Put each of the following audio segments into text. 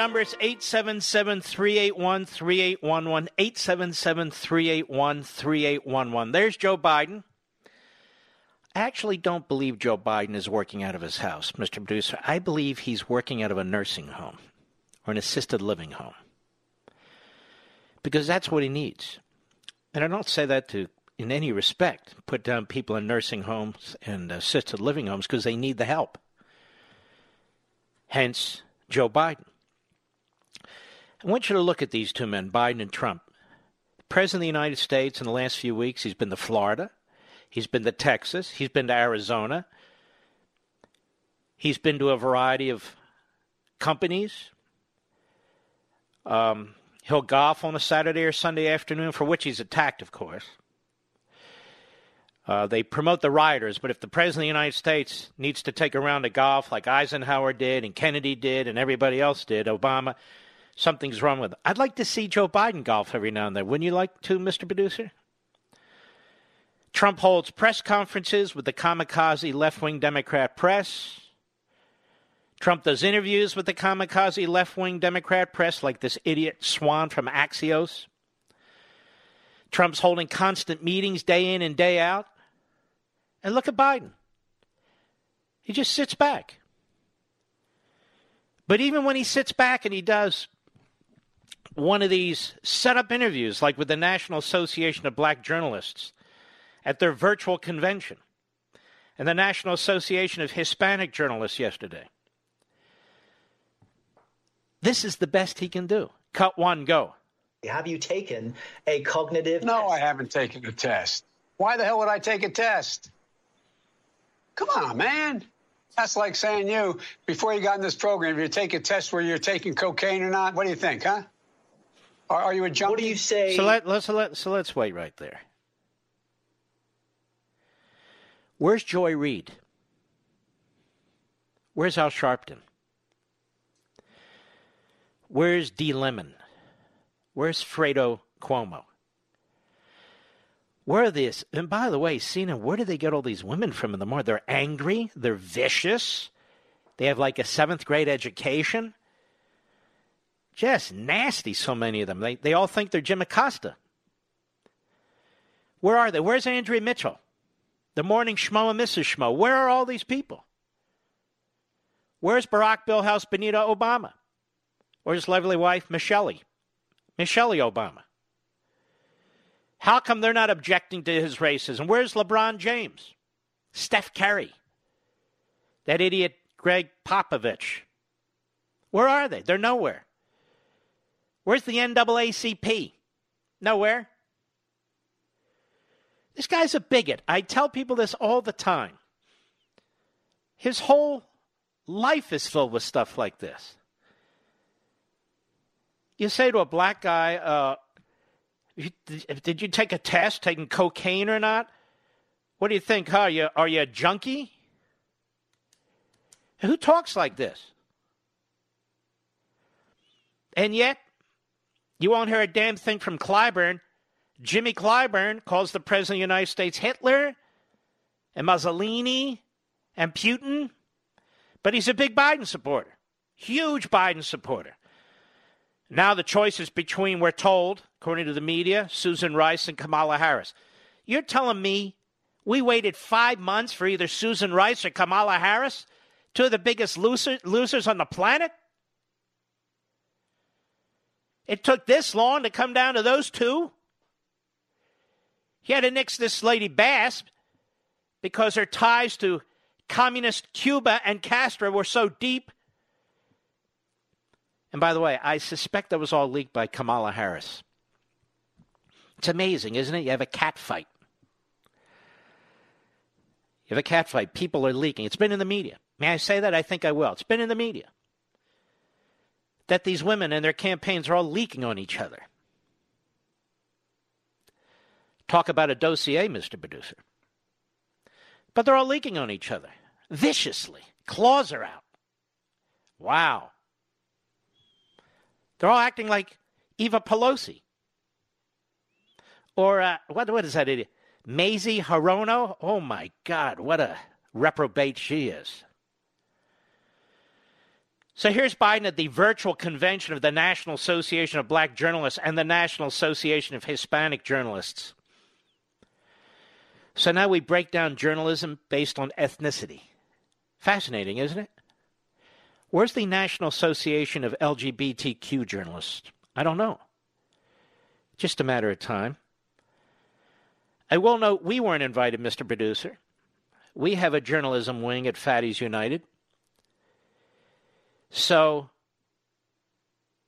Number is 877 381 3811. 877 381 3811. There's Joe Biden. I actually don't believe Joe Biden is working out of his house, Mr. Producer. I believe he's working out of a nursing home or an assisted living home because that's what he needs. And I don't say that to, in any respect, put down people in nursing homes and assisted living homes because they need the help hence Joe Biden. I want you to look at these two men, Biden and Trump. The President of the United States in the last few weeks, he's been to Florida, he's been to Texas, he's been to Arizona, he's been to a variety of companies. Um, he'll golf on a Saturday or Sunday afternoon, for which he's attacked, of course. Uh, they promote the rioters, but if the President of the United States needs to take a round of golf like Eisenhower did and Kennedy did and everybody else did, Obama, something's wrong with it. I'd like to see Joe Biden golf every now and then. Wouldn't you like to, Mr. Producer? Trump holds press conferences with the kamikaze left wing Democrat press. Trump does interviews with the kamikaze left wing Democrat press, like this idiot Swan from Axios. Trump's holding constant meetings day in and day out. And look at Biden. He just sits back. But even when he sits back and he does one of these set up interviews, like with the National Association of Black Journalists at their virtual convention, and the National Association of Hispanic Journalists yesterday, this is the best he can do. Cut one, go. Have you taken a cognitive No, test? I haven't taken a test. Why the hell would I take a test? Come on, man. That's like saying you, before you got in this program, if you take a test where you're taking cocaine or not, what do you think, huh? Are, are you a junkie? What do you say? So let, let's let, so let's wait right there. Where's Joy Reid? Where's Al Sharpton? Where's D. Lemon? Where's Fredo Cuomo? Where are these? And by the way, Cena, where do they get all these women from in the morning? They're angry. They're vicious. They have like a seventh grade education. Just nasty, so many of them. They, they all think they're Jim Acosta. Where are they? Where's Andrea Mitchell? The morning schmo and Mrs. Schmo. Where are all these people? Where's Barack Milhous Benito Obama? Or his lovely wife, Michelle? Michelle Obama. How come they're not objecting to his racism? Where's LeBron James? Steph Curry? That idiot Gregg Popovich? Where are they? They're nowhere. Where's the NAACP? Nowhere. This guy's a bigot. I tell people this all the time. His whole life is filled with stuff like this. You say to a black guy, uh, did you take a test taking cocaine or not? What do you think? Huh? Are you, are you a junkie? Who talks like this? And yet, you won't hear a damn thing from Clyburn. Jimmy Clyburn calls the President of the United States Hitler and Mussolini and Putin, but he's a big Biden supporter, huge Biden supporter. Now the choice is between, we're told, according to the media, Susan Rice and Kamala Harris. You're telling me we waited five months for either Susan Rice or Kamala Harris, two of the biggest loser, losers on the planet? It took this long to come down to those two? He had to nix this lady Bass because her ties to communist Cuba and Castro were so deep. And by the way, I suspect that was all leaked by Kamala Harris. It's amazing, isn't it? You have a cat fight. You have a cat fight. People are leaking. It's been in the media. May I say that? I think I will. It's been in the media that these women and their campaigns are all leaking on each other. Talk about a dossier, Mr. Producer. But they're all leaking on each other viciously. Claws are out. Wow. They're all acting like Eva Pelosi. Or uh, what, what is that idiot? Mazie Hirono? Oh my God, what a reprobate she is. So here's Biden at the virtual convention of the National Association of Black Journalists and the National Association of Hispanic Journalists. So now we break down journalism based on ethnicity. Fascinating, isn't it? Where's the National Association of LGBTQ Journalists? I don't know. Just a matter of time. I will note we weren't invited, Mr. Producer. We have a journalism wing at Fatties United. So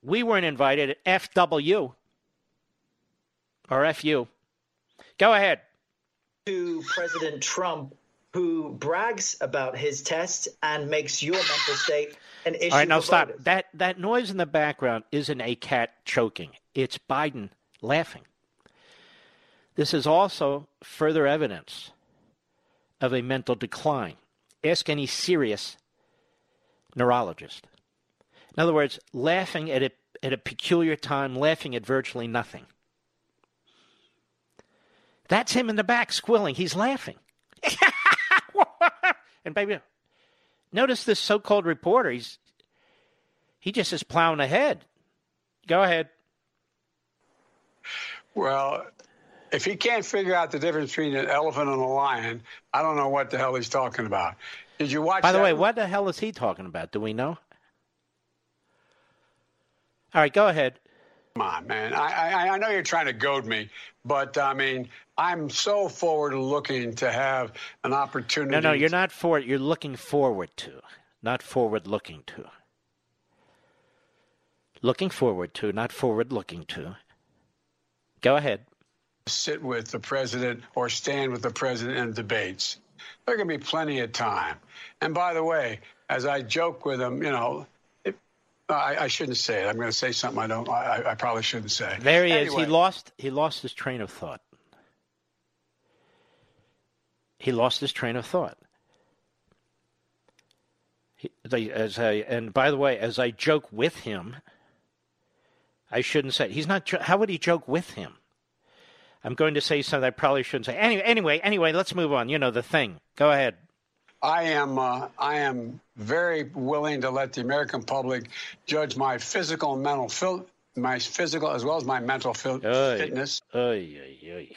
we weren't invited at FW or FU. Go ahead. To President Trump, who brags about his test and makes your mental state an issue. All right, now stop. voters. That that noise in the background isn't a cat choking. It's Biden laughing. This is also further evidence of a mental decline. Ask any serious neurologist. In other words, laughing at a, at a peculiar time, laughing at virtually nothing. That's him in the back squilling. He's laughing. and baby, notice this so-called reporter. He's he just is plowing ahead. Go ahead. Well, if he can't figure out the difference between an elephant and a lion, I don't know what the hell he's talking about. Did you watch? By the that? way, what the hell is he talking about? Do we know? All right, go ahead. Come on, man. I, I I know you're trying to goad me, but I mean, I'm so forward looking to have an opportunity. No, no, you're not for it. You're looking forward to, not forward looking to. Looking forward to, not forward looking to. Go ahead. sit with the president or stand with the president in debates. There can be plenty of time. And by the way, as I joke with him, you know, I, I shouldn't say it. I'm going to say something I don't. I, I probably shouldn't say. There he is. He lost. He lost his train of thought. He lost his train of thought. He, they, as I, and by the way, as I joke with him, I shouldn't say he's not. How would he joke with him? I'm going to say something I probably shouldn't say. Anyway, anyway, anyway. Let's move on. You know the thing. Go ahead. I am. Uh, I am very willing to let the American public judge my physical and mental fil- my physical as well as my mental fil- Oy, fitness. oy, oy, oy.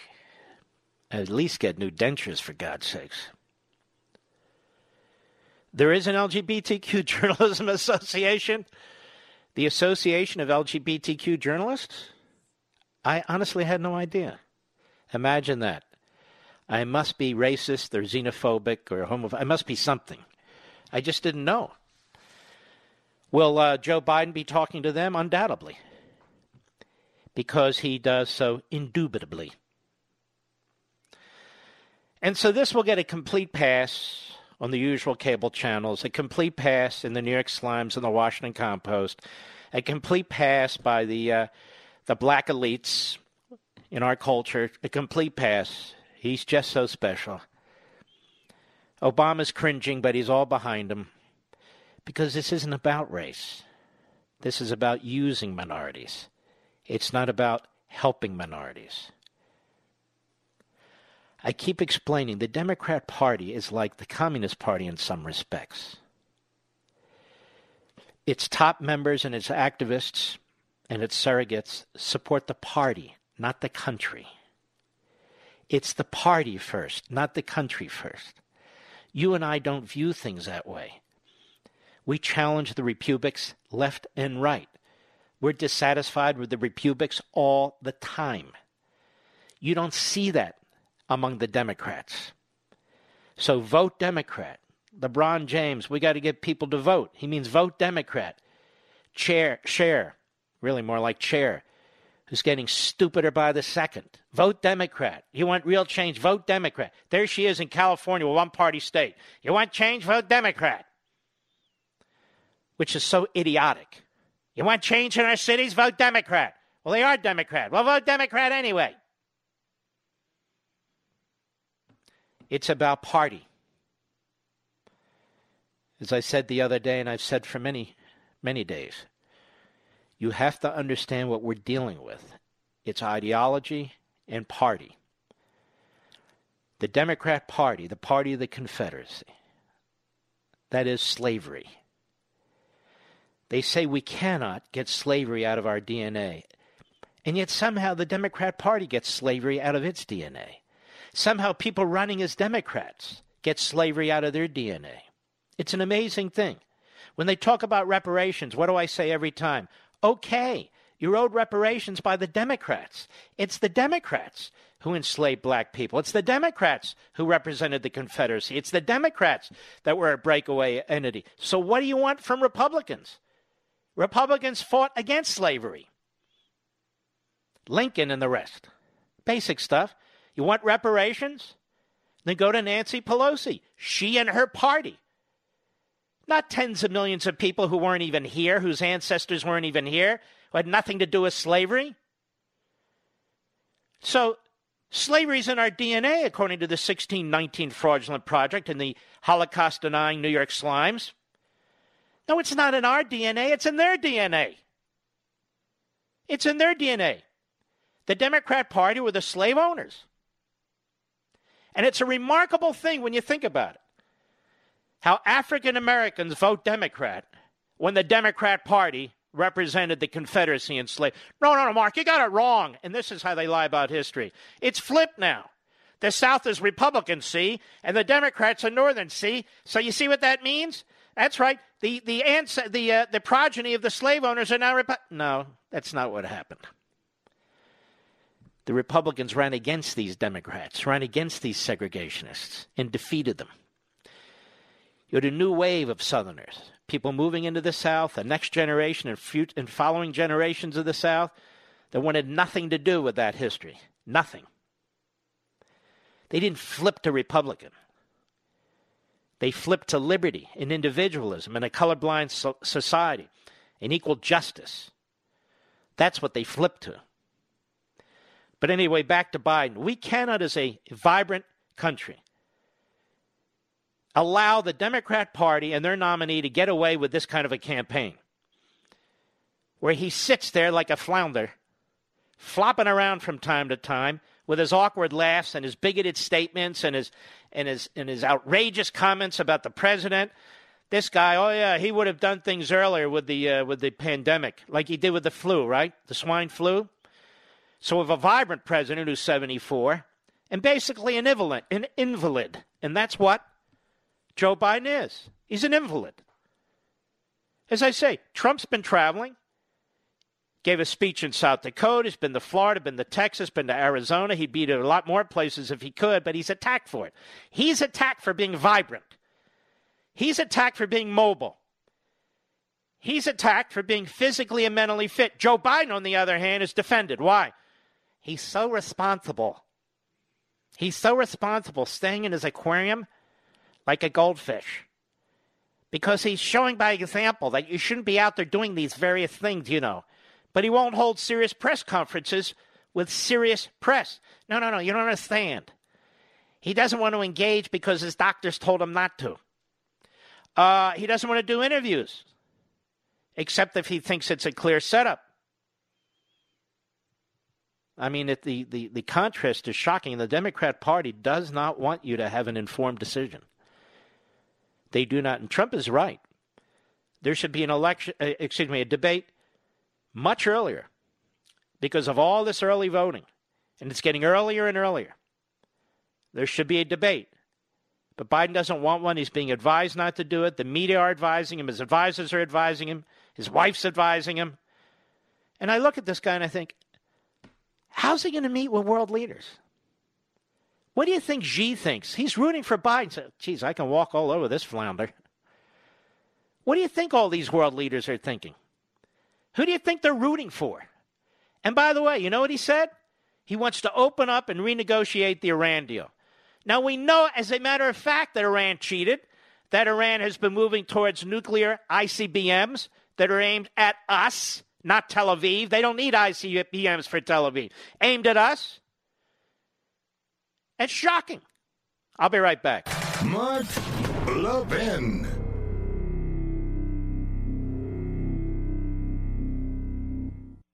At least get new dentures, for God's sakes. There is an LGBTQ Journalism Association, the Association of LGBTQ Journalists. I honestly had no idea. Imagine that. I must be racist or xenophobic or homophobic. I must be something. I just didn't know. Will uh, Joe Biden be talking to them? Undoubtedly because he does so indubitably. And so this will get a complete pass on the usual cable channels, a complete pass in the New York Slimes and the Washington Compost, a complete pass by the uh, the black elites in our culture, a complete pass. He's just so special. Obama's cringing, but he's all behind him because this isn't about race. This is about using minorities. It's not about helping minorities. I keep explaining the Democrat Party is like the Communist Party in some respects. Its top members and its activists and its surrogates support the party, not the country. It's the party first, not the country first. You and I don't view things that way. We challenge the Republics left and right. We're dissatisfied with the Republics all the time. You don't see that among the Democrats. So vote Democrat. LeBron James, we got to get people to vote. He means vote Democrat. Chair, share, really more like chair, who's getting stupider by the second. Vote Democrat. You want real change? Vote Democrat. There she is in California, a one party state. You want change? Vote Democrat. Which is so idiotic. You want change in our cities? Vote Democrat. Well, they are Democrat. Well, vote Democrat anyway. It's about party. As I said the other day, and I've said for many, many days, you have to understand what we're dealing with. It's ideology and party. The Democrat Party, the party of the Confederacy, that is slavery. They say we cannot get slavery out of our DNA. And yet somehow the Democrat Party gets slavery out of its DNA. Somehow people running as Democrats get slavery out of their DNA. It's an amazing thing. When they talk about reparations, what do I say every time? Okay, you're owed reparations by the Democrats. It's the Democrats who enslaved black people. It's the Democrats who represented the Confederacy. It's the Democrats that were a breakaway entity. So, what do you want from Republicans? Republicans fought against slavery. Lincoln and the rest. Basic stuff. You want reparations? Then go to Nancy Pelosi. She and her party. Not tens of millions of people who weren't even here, whose ancestors weren't even here, who had nothing to do with slavery. So, slavery's in our DNA, according to the 1619 Fraudulent Project and the Holocaust denying New York Slimes. No, it's not in our DNA, it's in their DNA. It's in their DNA. The Democrat Party were the slave owners. And it's a remarkable thing when you think about it. How African Americans vote Democrat when the Democrat Party represented the Confederacy and slave. No, no, no, Mark, you got it wrong. And this is how they lie about history. It's flipped now. The South is Republican, see, and the Democrats are Northern, see. So you see what that means? That's right. The the ans- the uh, the progeny of the slave owners are now Repu- No, that's not what happened the Republicans ran against these Democrats, ran against these segregationists, and defeated them. You had a new wave of Southerners, people moving into the South, the next generation and, future, and following generations of the South that wanted nothing to do with that history. Nothing. They didn't flip to Republican. They flipped to liberty and individualism and a colorblind so- society and equal justice. That's what they flipped to. But anyway, back to Biden. We cannot, as a vibrant country, allow the Democrat Party and their nominee to get away with this kind of a campaign where he sits there like a flounder, flopping around from time to time with his awkward laughs and his bigoted statements and his and his and his outrageous comments about the president. This guy, oh yeah, he would have done things earlier with the uh, with the pandemic, like he did with the flu, right? The swine flu. So have a vibrant president who's 74 and basically an invalid, an invalid. And that's what Joe Biden is. He's an invalid. As I say, Trump's been traveling, gave a speech in South Dakota, he's been to Florida, been to Texas, been to Arizona. He'd be to a lot more places if he could, but he's attacked for it. He's attacked for being vibrant. He's attacked for being mobile. He's attacked for being physically and mentally fit. Joe Biden, on the other hand, is defended. Why? He's so responsible. He's so responsible staying in his aquarium like a goldfish because he's showing by example that you shouldn't be out there doing these various things, you know. But he won't hold serious press conferences with serious press. No, no, no, you don't understand. He doesn't want to engage because his doctors told him not to. Uh, he doesn't want to do interviews, except if he thinks it's a clear setup. I mean, it, the, the, the contrast is shocking. The Democrat Party does not want you to have an informed decision. They do not. And Trump is right. There should be an election, uh, excuse me, a debate much earlier because of all this early voting. And it's getting earlier and earlier. There should be a debate. But Biden doesn't want one. He's being advised not to do it. The media are advising him. His advisors are advising him. His wife's advising him. And I look at this guy and I think, how's he going to meet with world leaders? What do you think Xi thinks? He's rooting for Biden. So, geez, I can walk all over this flounder. What do you think all these world leaders are thinking? Who do you think they're rooting for? And by the way, you know what he said? He wants to open up and renegotiate the Iran deal. Now, we know, as a matter of fact, that Iran cheated, that Iran has been moving towards nuclear ICBMs that are aimed at us, not Tel Aviv. They don't need ICBMs for Tel Aviv. Aimed at us. It's shocking. I'll be right back. Mark Levin.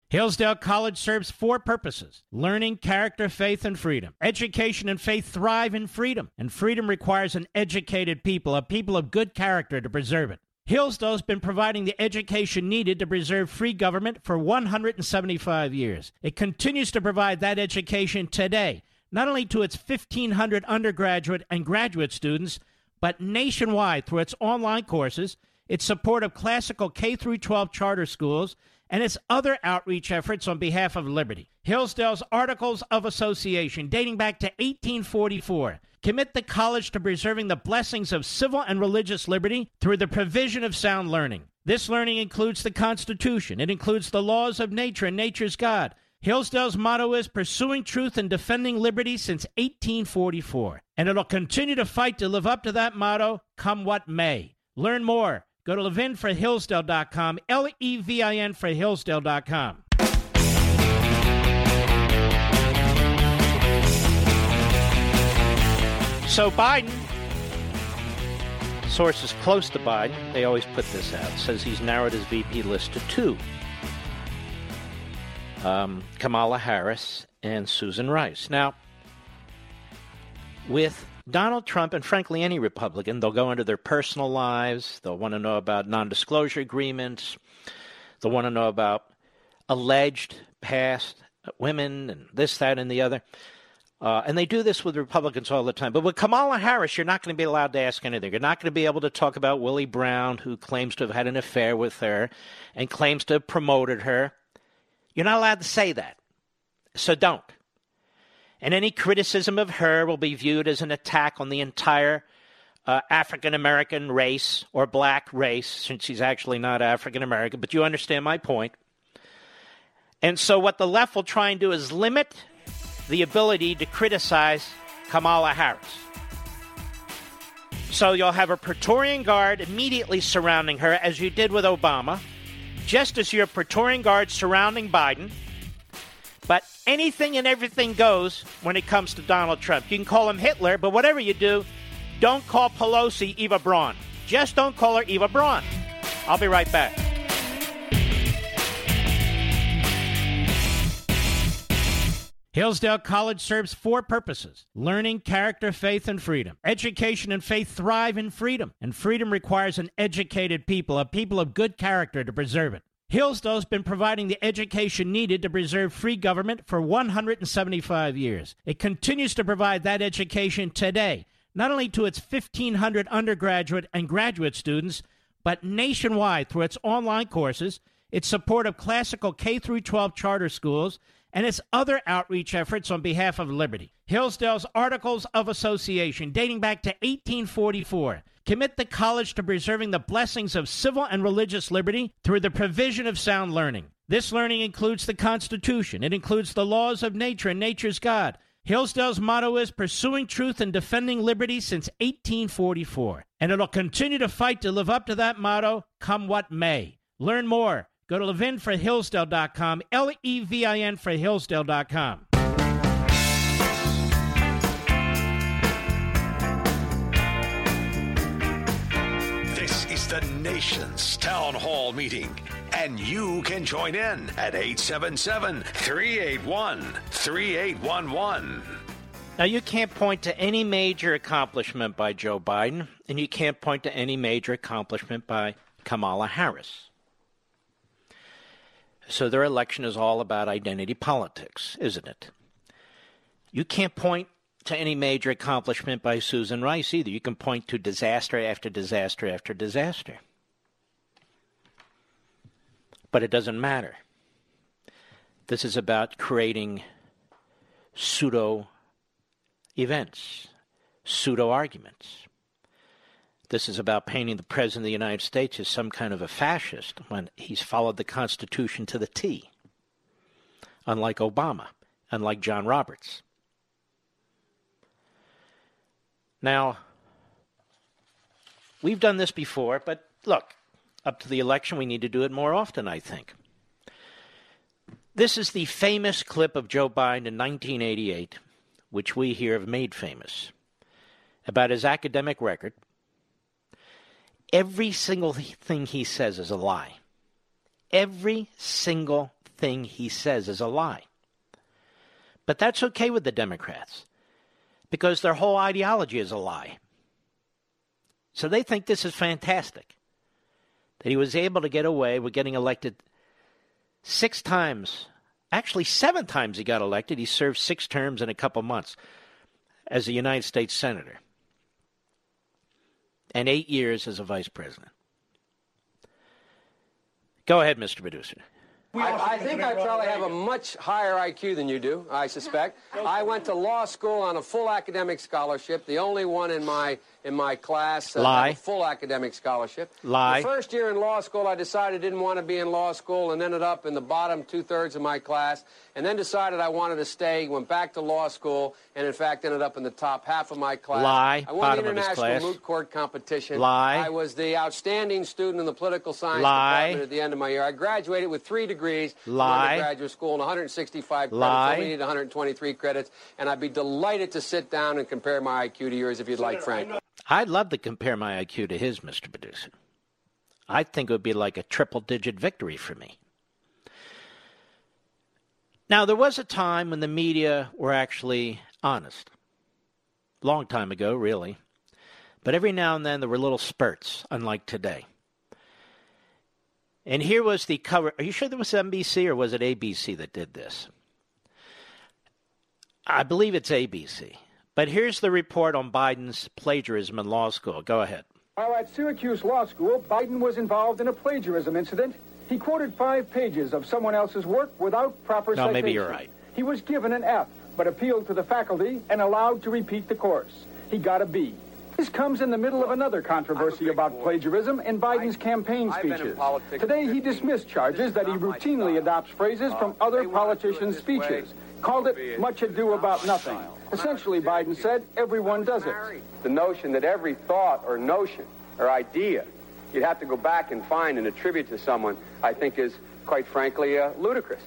Hillsdale College serves four purposes learning, character, faith, and freedom. Education and faith thrive in freedom, and freedom requires an educated people, a people of good character to preserve it. Hillsdale's been providing the education needed to preserve free government for 175 years. It continues to provide that education today, not only to its 1,500 undergraduate and graduate students, but nationwide through its online courses, its support of classical K 12 charter schools, and its other outreach efforts on behalf of liberty. Hillsdale's Articles of Association, dating back to 1844, commit the college to preserving the blessings of civil and religious liberty through the provision of sound learning. This learning includes the Constitution, it includes the laws of nature and nature's God. Hillsdale's motto is pursuing truth and defending liberty since 1844, and it'll continue to fight to live up to that motto, come what may. Learn more Go to levinforhillsdale.com, L E V I N for Hillsdale.com. So Biden, sources close to Biden, they always put this out, says he's narrowed his VP list to two. Um, Kamala Harris and Susan Rice. Now, with Donald Trump and frankly any Republican, they'll go into their personal lives. They'll want to know about non disclosure agreements. They'll want to know about alleged past women and this, that, and the other. Uh, and they do this with Republicans all the time. But with Kamala Harris, you're not going to be allowed to ask anything. You're not going to be able to talk about Willie Brown, who claims to have had an affair with her and claims to have promoted her. You're not allowed to say that. So don't and any criticism of her will be viewed as an attack on the entire uh, African American race or black race, since she's actually not African American, but you understand my point. And so, what the left will try and do is limit the ability to criticize Kamala Harris. So, you'll have a Praetorian Guard immediately surrounding her, as you did with Obama, just as your Praetorian Guard surrounding Biden but anything and everything goes when it comes to Donald Trump. You can call him Hitler, but whatever you do, don't call Pelosi Eva Braun. Just don't call her Eva Braun. I'll be right back. Hillsdale College serves four purposes learning, character, faith, and freedom. Education and faith thrive in freedom, and freedom requires an educated people, a people of good character to preserve it. Hillsdale's been providing the education needed to preserve free government for 175 years. It continues to provide that education today, not only to its 1,500 undergraduate and graduate students, but nationwide through its online courses, its support of classical K 12 charter schools, and its other outreach efforts on behalf of liberty. Hillsdale's Articles of Association, dating back to 1844, Commit the college to preserving the blessings of civil and religious liberty through the provision of sound learning. This learning includes the Constitution, it includes the laws of nature and nature's God. Hillsdale's motto is pursuing truth and defending liberty since 1844. And it'll continue to fight to live up to that motto, come what may. Learn more. Go to levinforhillsdale.com, L E V I N for Hillsdale.com. This is the nation's town hall meeting, and you can join in at 877 381 3811. Now, you can't point to any major accomplishment by Joe Biden, and you can't point to any major accomplishment by Kamala Harris. So their election is all about identity politics, isn't it? You can't point to any major accomplishment by Susan Rice either. You can point to disaster after disaster after disaster. But it doesn't matter. This is about creating pseudo events, pseudo arguments. This is about painting the President of the United States as some kind of a fascist when he's followed the Constitution to the T, unlike Obama, unlike John Roberts. Now, we've done this before, but look, up to the election, we need to do it more often, I think. This is the famous clip of Joe Biden in 1988, which we here have made famous, about his academic record. Every single thing he says is a lie. Every single thing he says is a lie. But that's okay with the Democrats because their whole ideology is a lie. So they think this is fantastic that he was able to get away with getting elected six times. Actually, seven times he got elected. He served six terms in a couple months as a United States Senator and eight years as a vice president. Go ahead, Mr. Producer. I, I, think I probably have a much higher IQ than you do, I suspect. I went to law school on a full academic scholarship, the only one in my in my class. Uh, Lie. full academic scholarship. Lie. The first year in law school, I decided I didn't want to be in law school and ended up in the bottom two-thirds of my class, and then decided I wanted to stay, went back to law school, and in fact ended up in the top half of my class. Lie. I won Bottom the of his international moot court competition. Lie. I was the outstanding student in the political science Lie. department at the end of my year. I graduated with three degrees from Lie. undergraduate school and 165 credits. Lie. Only need 123 credits, and I'd be delighted to sit down and compare my IQ to yours if you'd like, Frank. I'd love to compare my IQ to his, Mr. Producer. I think it would be like a triple digit victory for me. Now, there was a time when the media were actually honest. Long time ago, really. But every now and then there were little spurts, unlike today. And here was the cover. Are you sure there was NBC or was it ABC that did this? I believe it's ABC. But here's the report on Biden's plagiarism in law school. Go ahead. While at Syracuse Law School, Biden was involved in a plagiarism incident. He quoted five pages of someone else's work without proper No, citation. maybe you're right. He was given an F, but appealed to the faculty and allowed to repeat the course. He got a B. This comes in the middle of another controversy about plagiarism in Biden's campaign I've speeches. Today, he dismissed charges that he It's not my routinely adopts phrases from Uh, other they wanna do it politicians' this way, speeches. Called it it. much ado about nothing. Essentially, Biden said, everyone does it. The notion that every thought or notion or idea you'd have to go back and find and attribute to someone, I think is, quite frankly, uh, ludicrous.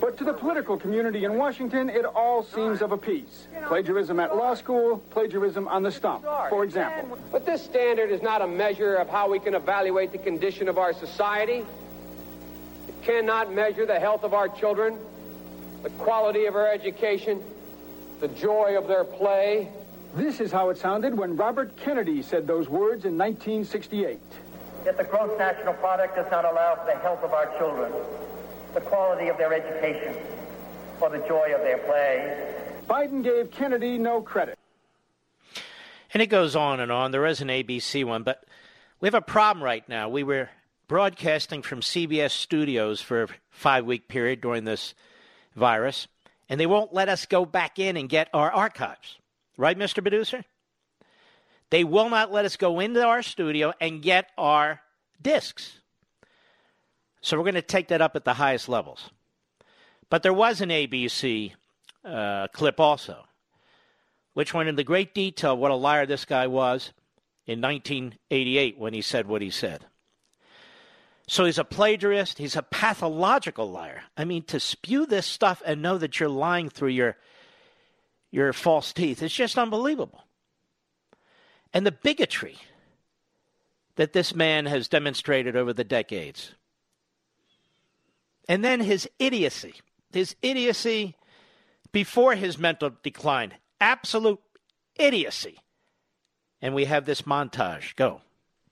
But to the political community in Washington, it all seems of a piece. Plagiarism at law school, plagiarism on the stump, for example. But this standard is not a measure of how we can evaluate the condition of our society. It cannot measure the health of our children, the quality of our education, the joy of their play. This is how it sounded when Robert Kennedy said those words in 1968. Yet the gross national product does not allow for the health of our children, the quality of their education, or the joy of their play. Biden gave Kennedy no credit. And it goes on and on. There is an ABC one, but we have a problem right now. We were broadcasting from CBS studios for a five week period during this virus, and they won't let us go back in and get our archives. Right, Mr. Producer? They will not let us go into our studio and get our discs. So we're going to take that up at the highest levels. But there was an ABC uh, clip also, which went into great detail what a liar this guy was in 1988 when he said what he said. So he's a plagiarist. He's a pathological liar. I mean, to spew this stuff and know that you're lying through your your false teeth, it's just unbelievable. And the bigotry that this man has demonstrated over the decades. And then his idiocy, his idiocy before his mental decline, absolute idiocy. And we have this montage. Go.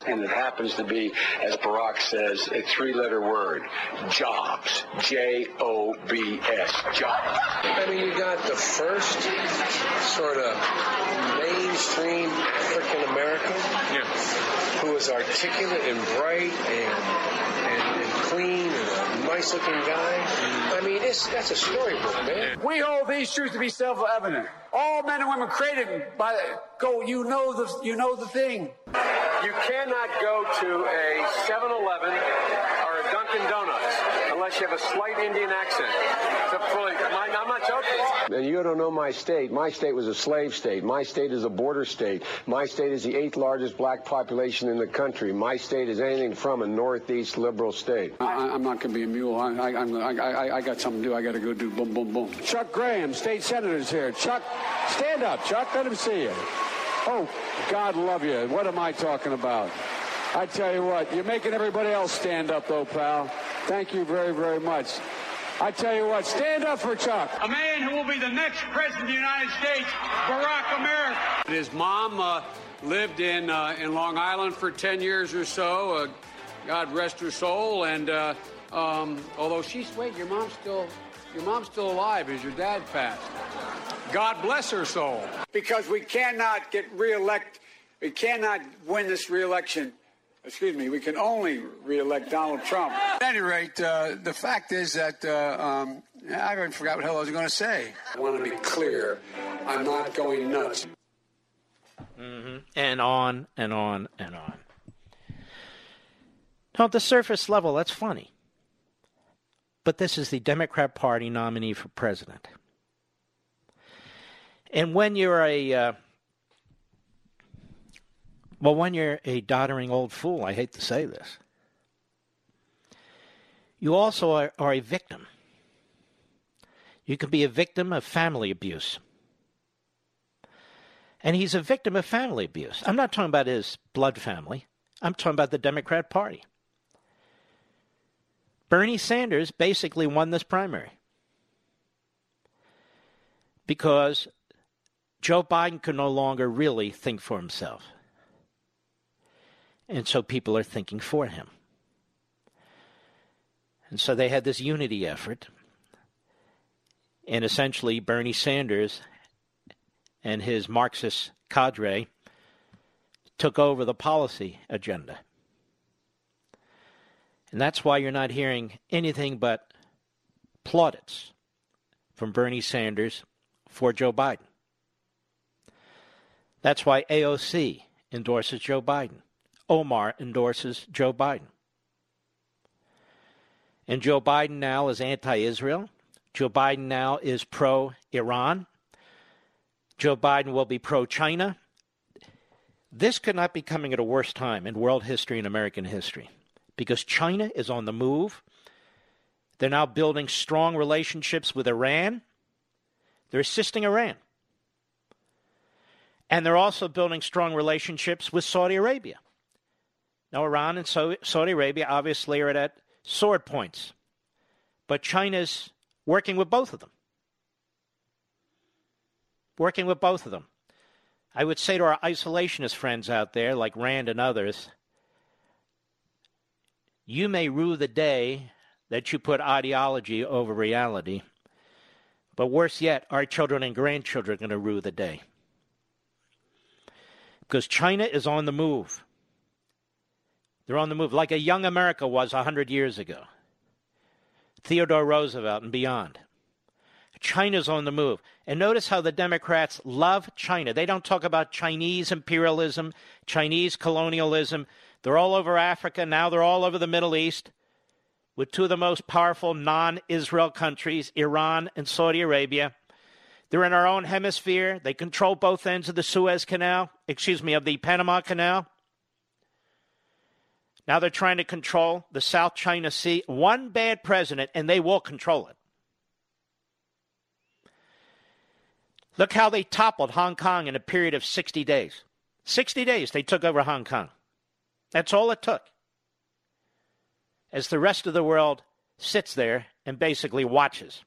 And it happens to be, as Barack says, a three letter word jobs. J O B S. Jobs. I mean, you got the first sort of mainstream African American yeah. who is articulate and bright and, and, and clean and a nice looking guy. Mm-hmm. I mean, it's, that's a storybook, man. We hold these truths to be self-evident. All men and women created by go. You know the you know the thing. You cannot go to a 7-Eleven or a Dunkin' Donuts unless you have a slight Indian accent. Fully, I'm not joking. And you don't know my state. My state was a slave state. My state is a border state. My state is the eighth largest black population in the country. My state is anything from a northeast liberal state. I, am not going to be a mule. I, I, I, I, I got something to do. I got to go do boom, boom, boom. Chuck Graham, state senator's here. Chuck, stand up, Chuck. Let him see you. Oh, God love you. What am I talking about? I tell you what, you're making everybody else stand up, though, pal. Thank you very, very much. I tell you what, stand up for Chuck. A man who will be the next president of the United States, Barack America. His mom uh, lived in uh, in Long Island for 10 years or so. Uh, God rest her soul. And uh, um, although she's wait, your mom's still your mom's still alive. Is your dad passed? God bless her soul. Because we cannot get reelect. We cannot win this reelection. Excuse me. We can only reelect Donald Trump. At any rate, uh, the fact is that uh, um, I even forgot what hell I was going to say. I want to be clear. I'm not going nuts. Mm-hmm. And on and on and on. Now, at the surface level, that's funny. But this is the Democrat Party nominee for president. And when you're a uh, well, when you're a doddering old fool, I hate to say this, you also are, are a victim. You can be a victim of family abuse. And he's a victim of family abuse. I'm not talking about his blood family. I'm talking about the Democrat Party. Bernie Sanders basically won this primary because Joe Biden could no longer really think for himself. And so people are thinking for him. And so they had this unity effort. And essentially, Bernie Sanders and his Marxist cadre took over the policy agenda. And that's why you're not hearing anything but plaudits from Bernie Sanders for Joe Biden. That's why AOC endorses Joe Biden. Omar endorses Joe Biden. And Joe Biden now is anti Israel. Joe Biden now is pro Iran. Joe Biden will be pro China. This could not be coming at a worse time in world history and American history because China is on the move. They're now building strong relationships with Iran. They're assisting Iran. And they're also building strong relationships with Saudi Arabia. Now, Iran and Saudi Arabia obviously are at sword points, but China's working with both of them. Working with both of them. I would say to our isolationist friends out there, like Rand and others, you may rue the day that you put ideology over reality. But worse yet, our children and grandchildren are going to rue the day because China is on the move. They're on the move like a young America was 100 years ago. Theodore Roosevelt and beyond. China's on the move. And notice how the Democrats love China. They don't talk about Chinese imperialism, Chinese colonialism. They're all over Africa. Now they're all over the Middle East with two of the most powerful non Israel countries, Iran and Saudi Arabia. They're in our own hemisphere. They control both ends of the Suez Canal, excuse me, of the Panama Canal. Now they're trying to control the South China Sea. One bad president, and they will control it. Look how they toppled Hong Kong in a period of 60 days. 60 days they took over Hong Kong. That's all it took. As the rest of the world sits there and basically watches.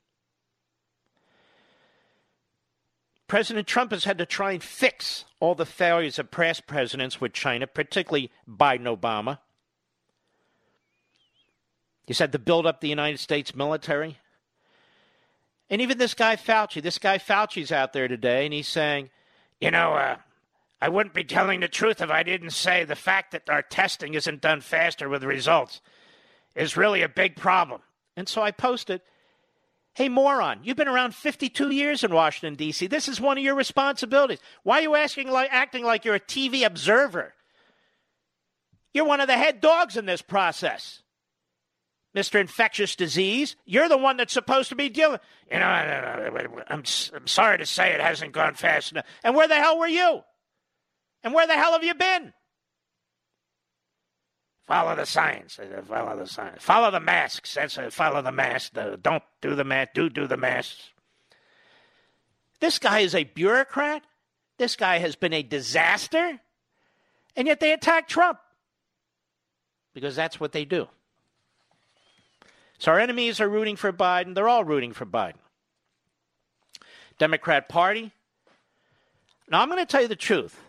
President Trump has had to try and fix all the failures of past presidents with China, particularly Biden Obama. He's had to build up the United States military. And even this guy Fauci, this guy Fauci's out there today, and he's saying, you know, uh, I wouldn't be telling the truth if I didn't say the fact that our testing isn't done faster with results is really a big problem. And so I posted, hey, moron, you've been around 52 years in Washington, D.C. This is one of your responsibilities. Why are you asking like, acting like you're a TV observer? You're one of the head dogs in this process. Mr. Infectious Disease. You're the one that's supposed to be dealing. You know, I'm, I'm sorry to say it hasn't gone fast enough. And where the hell were you? And where the hell have you been? Follow the science. Follow the science. Follow the masks. That's. Follow the mask. Don't do the mask. Do do the masks. This guy is a bureaucrat. This guy has been a disaster. And yet they attack Trump. Because that's what they do. So our enemies are rooting for Biden. They're all rooting for Biden. Democrat Party. Now, I'm going to tell you the truth.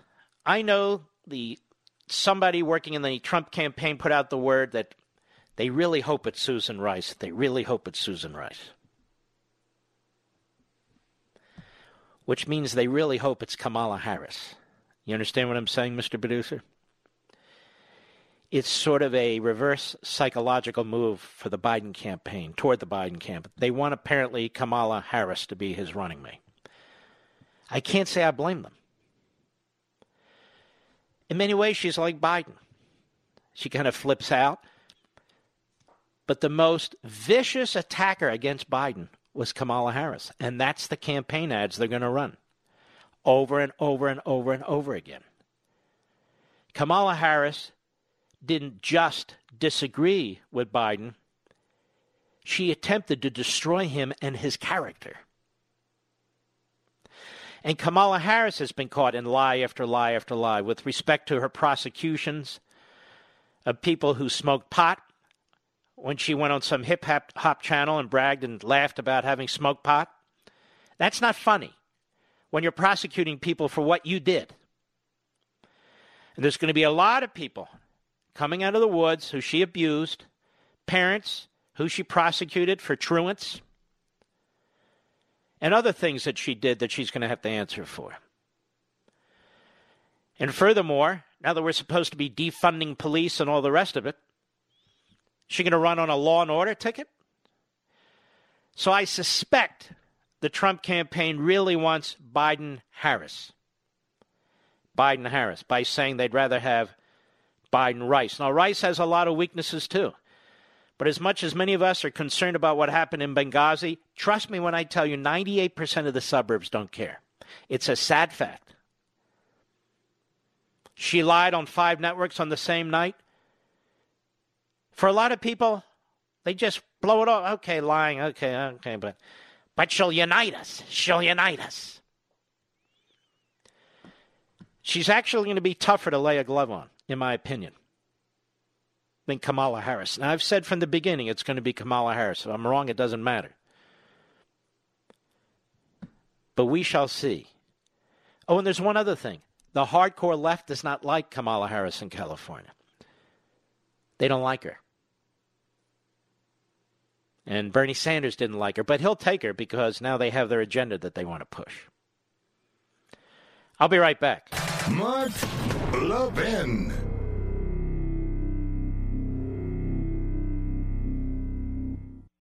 I know the somebody working in the Trump campaign put out the word that they really hope it's Susan Rice. They really hope it's Susan Rice. Which means they really hope it's Kamala Harris. You understand what I'm saying, Mr. Producer? It's sort of a reverse psychological move for the Biden campaign, toward the Biden camp. They want apparently Kamala Harris to be his running mate. I can't say I blame them. In many ways, she's like Biden. She kind of flips out. But the most vicious attacker against Biden was Kamala Harris. And that's the campaign ads they're going to run over and over and over and over again. Kamala Harris didn't just disagree with Biden, she attempted to destroy him and his character. And Kamala Harris has been caught in lie after lie after lie with respect to her prosecutions of people who smoked pot when she went on some hip hop channel and bragged and laughed about having smoked pot. That's not funny when you're prosecuting people for what you did. And there's going to be a lot of people coming out of the woods who she abused, parents who she prosecuted for truants, and other things that she did that she's going to have to answer for. And furthermore, now that we're supposed to be defunding police and all the rest of it, she going to run on a law and order ticket? So I suspect the Trump campaign really wants Biden Harris. Biden Harris by saying they'd rather have Biden Rice. Now, Rice has a lot of weaknesses too. But as much as many of us are concerned about what happened in Benghazi, trust me when I tell you 98% of the suburbs don't care. It's a sad fact. She lied on five networks on the same night. For a lot of people, they just blow it off. Okay, lying. Okay, okay, but but she'll unite us. She'll unite us. She's actually going to be tougher to lay a glove on in my opinion, than Kamala Harris. Now, I've said from the beginning it's going to be Kamala Harris. If I'm wrong, it doesn't matter. But we shall see. Oh, and there's one other thing. The hardcore left does not like Kamala Harris in California. They don't like her. And Bernie Sanders didn't like her, but he'll take her because now they have their agenda that they want to push. I'll be right back. Mark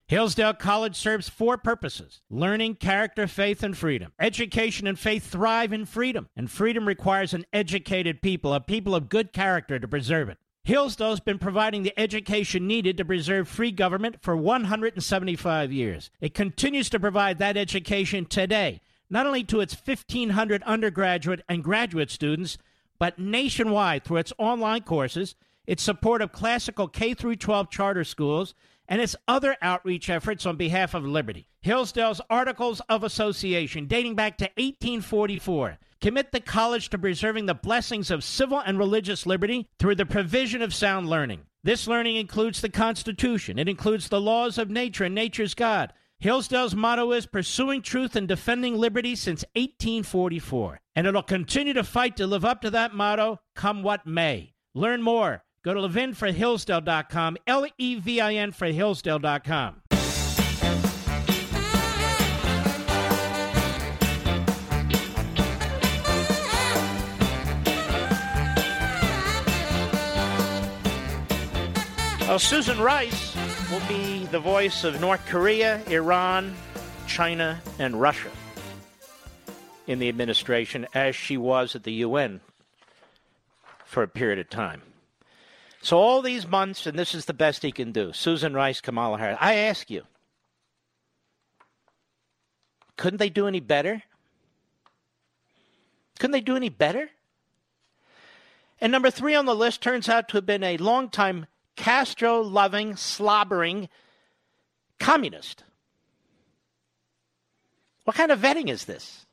Hillsdale College serves four purposes learning, character, faith, and freedom. Education and faith thrive in freedom, and freedom requires an educated people, a people of good character to preserve it. Hillsdale's been providing the education needed to preserve free government for 175 years. It continues to provide that education today not only to its 1,500 undergraduate and graduate students, but nationwide through its online courses, its support of classical K through 12 charter schools, and its other outreach efforts on behalf of liberty. Hillsdale's Articles of Association, dating back to 1844, commit the college to preserving the blessings of civil and religious liberty through the provision of sound learning. This learning includes the Constitution, it includes the laws of nature and nature's God. Hillsdale's motto is pursuing truth and defending liberty since 1844, and it'll continue to fight to live up to that motto, come what may. Learn more. Go to levinforhillsdale.com, L E V I N for Hillsdale.com. Well, Susan Rice will be the voice of North Korea, Iran, China, and Russia in the administration, as she was at the UN for a period of time. So, all these months, and this is the best he can do Susan Rice, Kamala Harris. I ask you, couldn't they do any better? Couldn't they do any better? And number three on the list turns out to have been a longtime Castro loving, slobbering communist. What kind of vetting is this?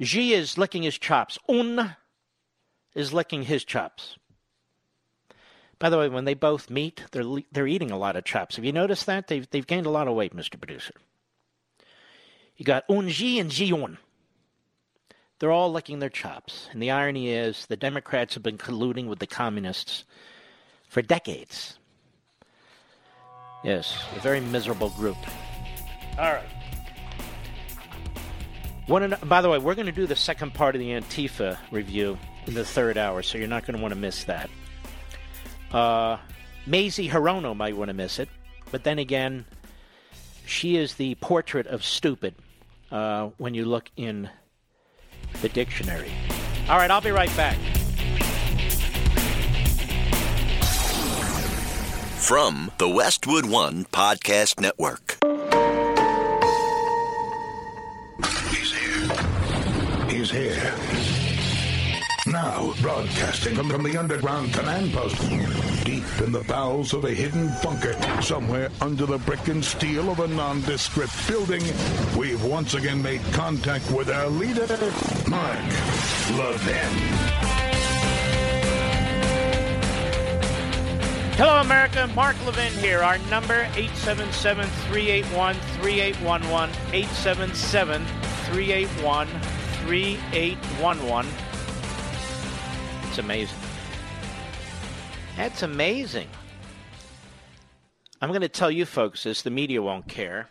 Xi is licking his chops. Un is licking his chops. By the way, when they both meet, they're they're eating a lot of chops. Have you noticed that? They've they've gained a lot of weight, Mr. Producer. You got Un Xi and Xi Un. They're all licking their chops. And the irony is, the Democrats have been colluding with the communists for decades. Yes, a very miserable group. All right. One, by the way, we're going to do the second part of the Antifa review in the third hour, so you're not going to want to miss that. Uh, Mazie Hirono might want to miss it, but then again, she is the portrait of stupid uh, when you look in the dictionary. All right, I'll be right back. From the Westwood One Podcast Network. He's here. He's here. Now, broadcasting from, the underground command post, deep in the bowels of a hidden bunker, somewhere under the brick and steel of a nondescript building, we've once again made contact with our leader, Mark Levin. Hello, America. Mark Levin here. Our number, 877-381-3811, 877-381-3811. It's amazing. That's amazing. I'm going to tell you folks this, the media won't care.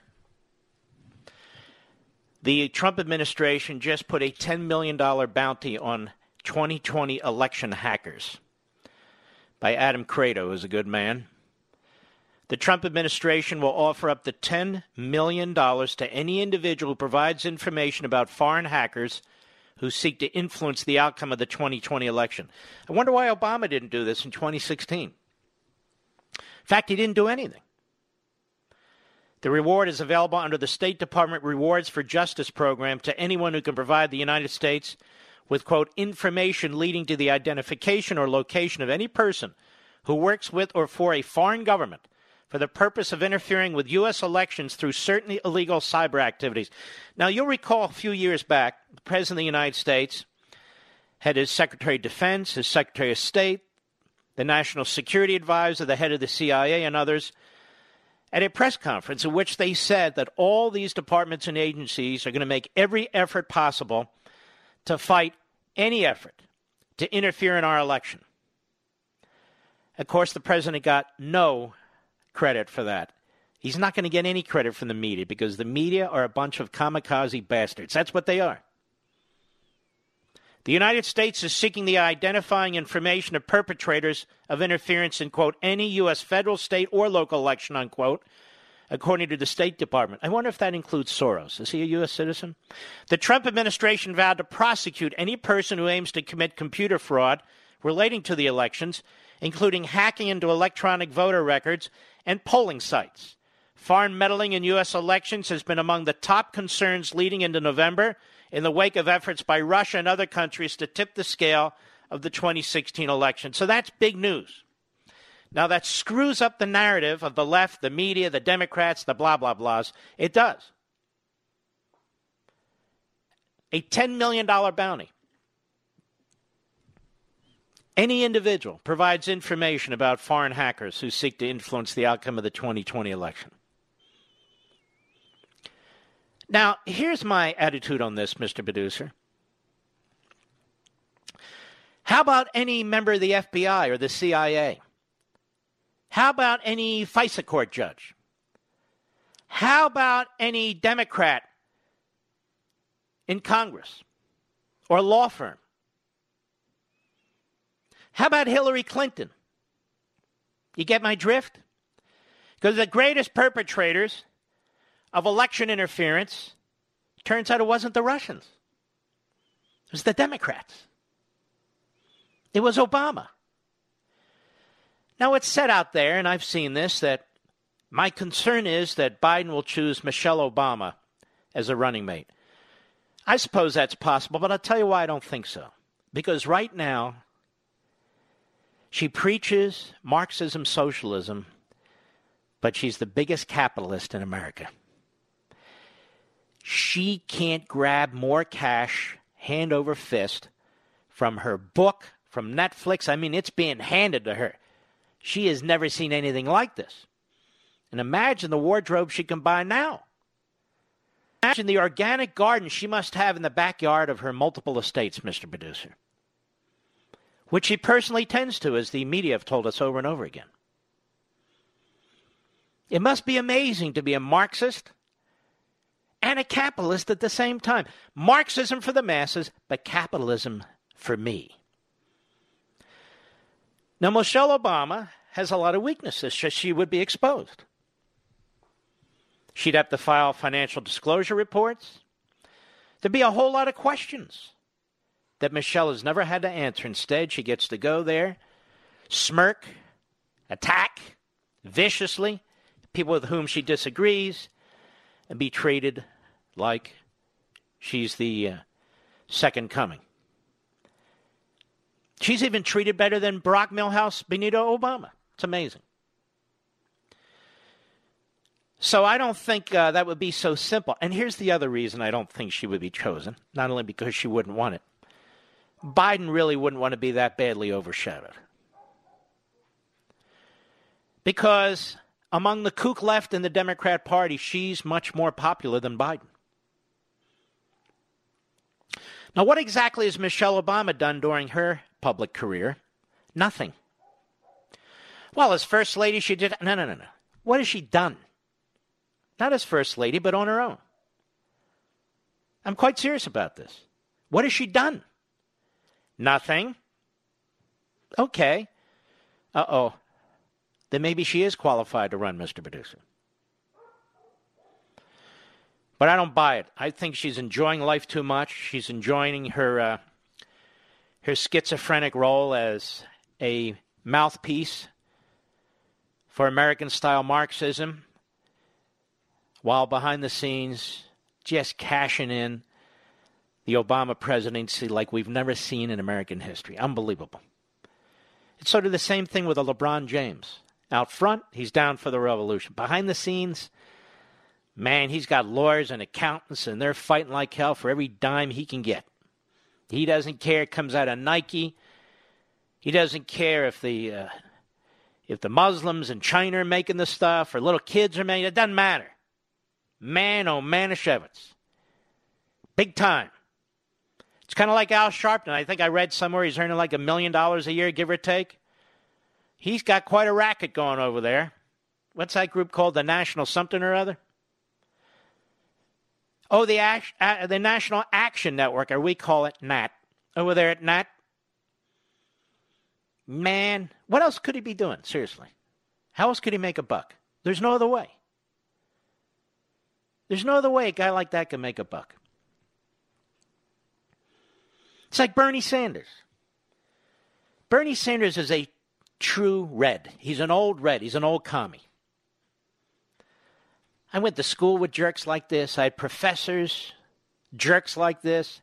The Trump administration just put a $10 million bounty on 2020 election hackers by Adam Kredo, who's a good man. The Trump administration will offer up to $10 million to any individual who provides information about foreign hackers who seek to influence the outcome of the 2020 election. I wonder why Obama didn't do this in 2016. In fact, he didn't do anything. The reward is available under the State Department Rewards for Justice program to anyone who can provide the United States with, quote, information leading to the identification or location of any person who works with or for a foreign government for the purpose of interfering with U.S. elections through certain illegal cyber activities. Now, you'll recall a few years back, the President of the United States had his Secretary of Defense, his Secretary of State, the National Security Advisor, the head of the CIA, and others at a press conference in which they said that all these departments and agencies are going to make every effort possible to fight any effort to interfere in our election. Of course, the president got no credit for that. He's not going to get any credit from the media because the media are a bunch of kamikaze bastards. That's what they are. The United States is seeking the identifying information of perpetrators of interference in, quote, any U.S. federal, state, or local election, unquote, according to the State Department. I wonder if that includes Soros. Is he a U.S. citizen? The Trump administration vowed to prosecute any person who aims to commit computer fraud relating to the elections, including hacking into electronic voter records and polling sites, Foreign meddling in U.S. elections has been among the top concerns leading into November in the wake of efforts by Russia and other countries to tip the scale of the 2016 election. So that's big news. Now, that screws up the narrative of the left, the media, the Democrats, the blah, blah, blahs. It does. A $10 million bounty. Any individual provides information about foreign hackers who seek to influence the outcome of the 2020 election. Now, here's my attitude on this, Mr. Producer. How about any member of the FBI or the CIA? How about any FISA court judge? How about any Democrat in Congress or law firm? How about Hillary Clinton? You get my drift? Because the greatest perpetrators of election interference, turns out it wasn't the Russians. It was the Democrats. It was Obama. Now, it's said out there, and I've seen this, that my concern is that Biden will choose Michelle Obama as a running mate. I suppose that's possible, but I'll tell you why I don't think so. Because right now, she preaches Marxism socialism, but she's the biggest capitalist in America she can't grab more cash hand over fist from her book, from Netflix. I mean, it's being handed to her. She has never seen anything like this. And imagine the wardrobe she can buy now. Imagine the organic garden she must have in the backyard of her multiple estates, Mr. Producer, which he personally tends to, as the media have told us over and over again. It must be amazing to be a Marxist and a capitalist at the same time. Marxism for the masses, but capitalism for me. Now, Michelle Obama has a lot of weaknesses, she would be exposed. She'd have to file financial disclosure reports. There'd be a whole lot of questions that Michelle has never had to answer. Instead, she gets to go there, smirk, attack viciously people with whom she disagrees, and be treated like she's the uh, second coming. She's even treated better than Barack Milhous Benito Obama. It's amazing. So I don't think uh, that would be so simple. And here's the other reason I don't think she would be chosen, not only because she wouldn't want it. Biden really wouldn't want to be that badly overshadowed. Because among the kook left in the Democrat Party, she's much more popular than Biden. Now, what exactly has Michelle Obama done during her public career? Nothing. Well, as First Lady, she did. No, no, no, no. What has she done? Not as First Lady, but on her own. I'm quite serious about this. What has she done? Nothing. Okay. Uh oh then maybe she is qualified to run, Mr. Producer. But I don't buy it. I think she's enjoying life too much. She's enjoying her uh, her schizophrenic role as a mouthpiece for American style Marxism, while behind the scenes just cashing in the Obama presidency like we've never seen in American history. Unbelievable. It's sort of the same thing with a LeBron James. Out front, he's down for the revolution. Behind the scenes, man, he's got lawyers and accountants, and they're fighting like hell for every dime he can get. He doesn't care. It comes out of Nike. He doesn't care if the uh, if the Muslims in China are making the stuff or little kids are making it. Doesn't matter. Man, oh Manischewitz. Big time. It's kind of like Al Sharpton. I think I read somewhere he's earning like a million dollars a year, give or take. He's got quite a racket going over there. What's that group called? The National something or other? Oh, the, uh, the National Action Network, or we call it NAT. Over there at NAT. Man, what else could he be doing? Seriously. How else could he make a buck? There's no other way. There's no other way a guy like that can make a buck. It's like Bernie Sanders. Bernie Sanders is a true red. He's an old red. He's an old commie. I went to school with jerks like this. I had professors, jerks like this.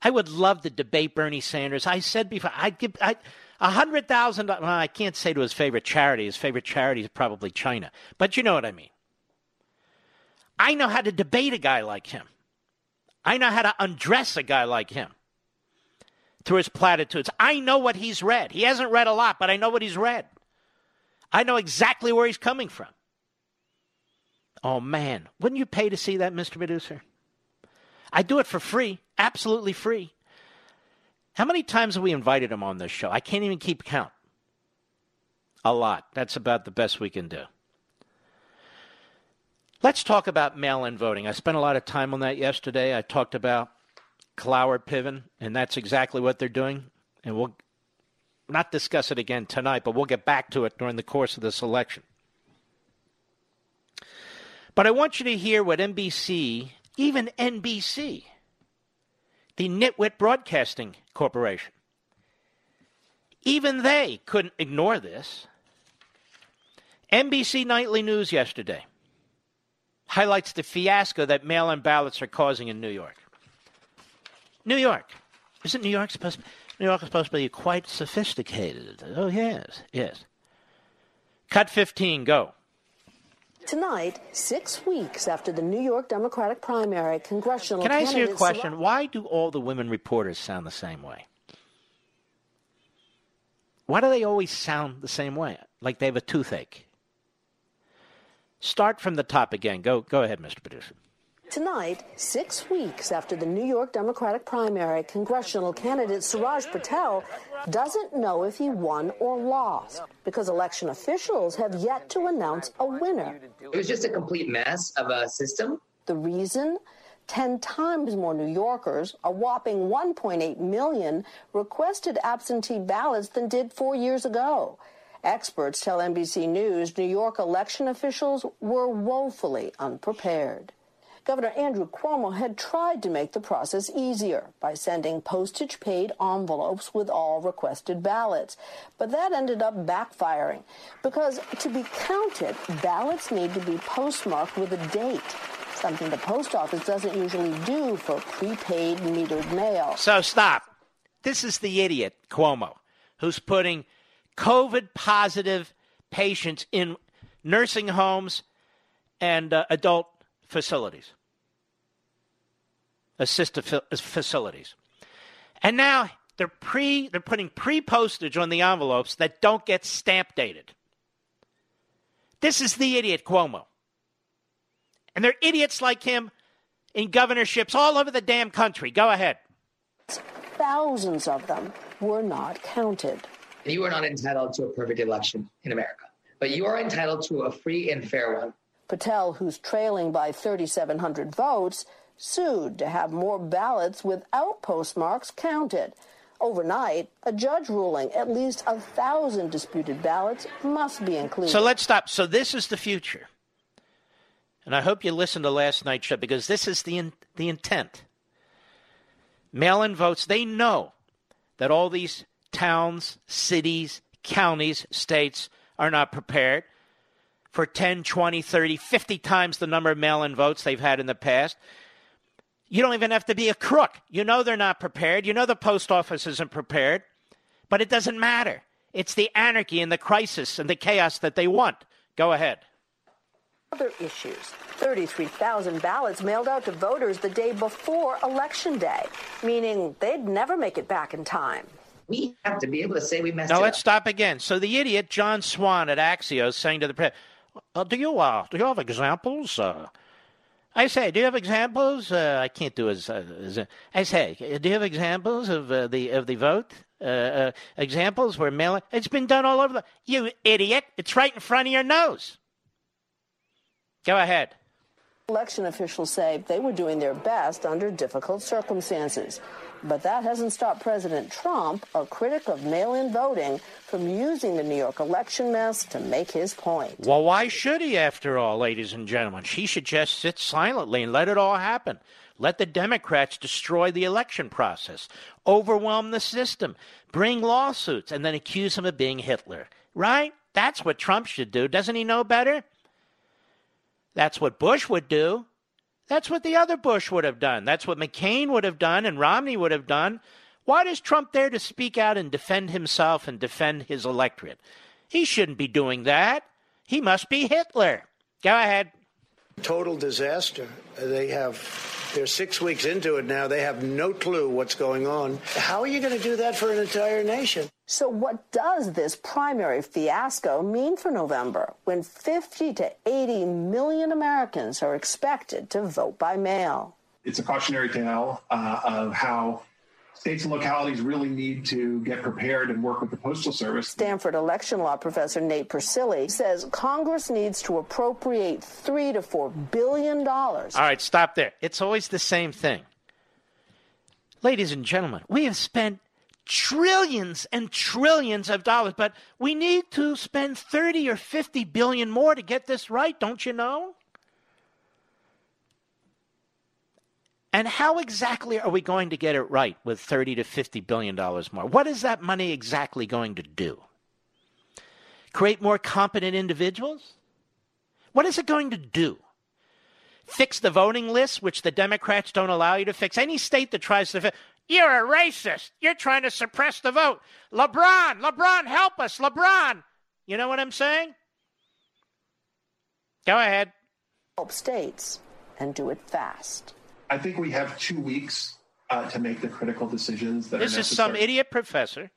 I would love to debate Bernie Sanders. I said before, I'd give I, a hundred thousand. Well, I can't say to his favorite charity. His favorite charity is probably China, but you know what I mean. I know how to debate a guy like him. I know how to undress a guy like him through his platitudes. I know what he's read. He hasn't read a lot, but I know what he's read. I know exactly where he's coming from. Oh man, wouldn't you pay to see that, Mr. Producer? I do it for free, absolutely free. How many times have we invited him on this show? I can't even keep count. A lot. That's about the best we can do. Let's talk about mail in voting. I spent a lot of time on that yesterday. I talked about Cloward Piven, and that's exactly what they're doing. And we'll not discuss it again tonight, but we'll get back to it during the course of this election. But I want you to hear what NBC, even NBC, the Nitwit Broadcasting Corporation, even they couldn't ignore this. NBC Nightly News yesterday highlights the fiasco that mail in ballots are causing in New York. New York. Isn't New York supposed to, New York is supposed to be quite sophisticated? Oh, yes, yes. Cut 15, go. Tonight, six weeks after the New York Democratic primary, congressional Can I ask you a question? Why do all the women reporters sound the same way? Why do they always sound the same way? Like they have a toothache? Start from the top again. Go, go ahead, Mr. Producer. Tonight, six weeks after the New York Democratic primary, congressional candidate Suraj Patel doesn't know if he won or lost because election officials have yet to announce a winner. It was just a complete mess of a system. The reason? 10 times more New Yorkers, a whopping 1.8 million, requested absentee ballots than did four years ago. Experts tell NBC News New York election officials were woefully unprepared. Governor Andrew Cuomo had tried to make the process easier by sending postage paid envelopes with all requested ballots. But that ended up backfiring because to be counted, ballots need to be postmarked with a date, something the post office doesn't usually do for prepaid metered mail. So stop. This is the idiot, Cuomo, who's putting COVID positive patients in nursing homes and uh, adult facilities, assisted fa- facilities. And now they're pre they're putting pre-postage on the envelopes that don't get stamp dated. This is the idiot Cuomo. And there are idiots like him in governorships all over the damn country. Go ahead. Thousands of them were not counted. You are not entitled to a perfect election in America, but you are entitled to a free and fair one. Patel, who's trailing by 3,700 votes, sued to have more ballots without postmarks counted. Overnight, a judge ruling at least a thousand disputed ballots must be included. So let's stop. So this is the future. And I hope you listened to last night's show because this is the in, the intent. Mail-in votes, they know that all these towns, cities, counties, states are not prepared for 10, 20, 30, 50 times the number of mail-in votes they've had in the past. You don't even have to be a crook. You know they're not prepared. You know the post office isn't prepared. But it doesn't matter. It's the anarchy and the crisis and the chaos that they want. Go ahead. Other issues 33,000 ballots mailed out to voters the day before Election Day, meaning they'd never make it back in time. We have to be able to say we messed Now it let's stop again. So the idiot John Swan at Axios saying to the press, uh, "Do you uh, do you have examples?" Uh, I say, "Do you have examples?" Uh, I can't do as, uh, as I say, "Do you have examples of uh, the of the vote?" Uh, uh, examples where mail it's been done all over the you idiot it's right in front of your nose go ahead Election officials say they were doing their best under difficult circumstances. But that hasn't stopped President Trump, a critic of mail in voting, from using the New York election mess to make his point. Well, why should he, after all, ladies and gentlemen? He should just sit silently and let it all happen. Let the Democrats destroy the election process, overwhelm the system, bring lawsuits, and then accuse him of being Hitler. Right? That's what Trump should do. Doesn't he know better? That's what Bush would do. That's what the other Bush would have done. That's what McCain would have done and Romney would have done. Why does Trump dare to speak out and defend himself and defend his electorate? He shouldn't be doing that. He must be Hitler. Go ahead. Total disaster. They have, they're six weeks into it now. They have no clue what's going on. How are you going to do that for an entire nation? So, what does this primary fiasco mean for November when 50 to 80 million Americans are expected to vote by mail? It's a cautionary tale uh, of how states and localities really need to get prepared and work with the Postal Service. Stanford election law professor Nate Persily says Congress needs to appropriate three to four billion dollars. All right, stop there. It's always the same thing. Ladies and gentlemen, we have spent trillions and trillions of dollars, but we need to spend 30 or 50 billion more to get this right, don't you know? And how exactly are we going to get it right with 30 to 50 billion dollars more? What is that money exactly going to do? Create more competent individuals? What is it going to do? Fix the voting list, which the Democrats don't allow you to fix. Any state that tries to fix, you're a racist. You're trying to suppress the vote. LeBron, LeBron, help us, LeBron. You know what I'm saying? Go ahead. Help states and do it fast. I think we have two weeks uh, to make the critical decisions that this are is some idiot professor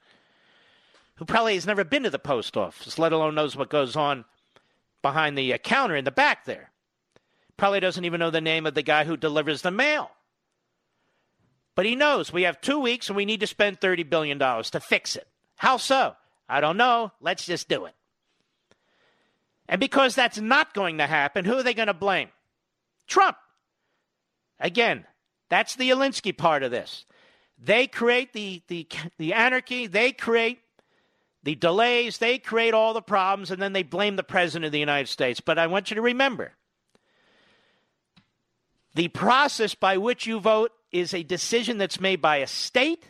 who probably has never been to the post office, let alone knows what goes on behind the uh, counter in the back there. Probably doesn't even know the name of the guy who delivers the mail. But he knows we have two weeks and we need to spend $30 billion to fix it. How so? I don't know. Let's just do it. And because that's not going to happen, who are they going to blame? Trump. Again, that's the Alinsky part of this. They create the, the, the anarchy, they create the delays, they create all the problems, and then they blame the President of the United States. But I want you to remember the process by which you vote is a decision that's made by a state,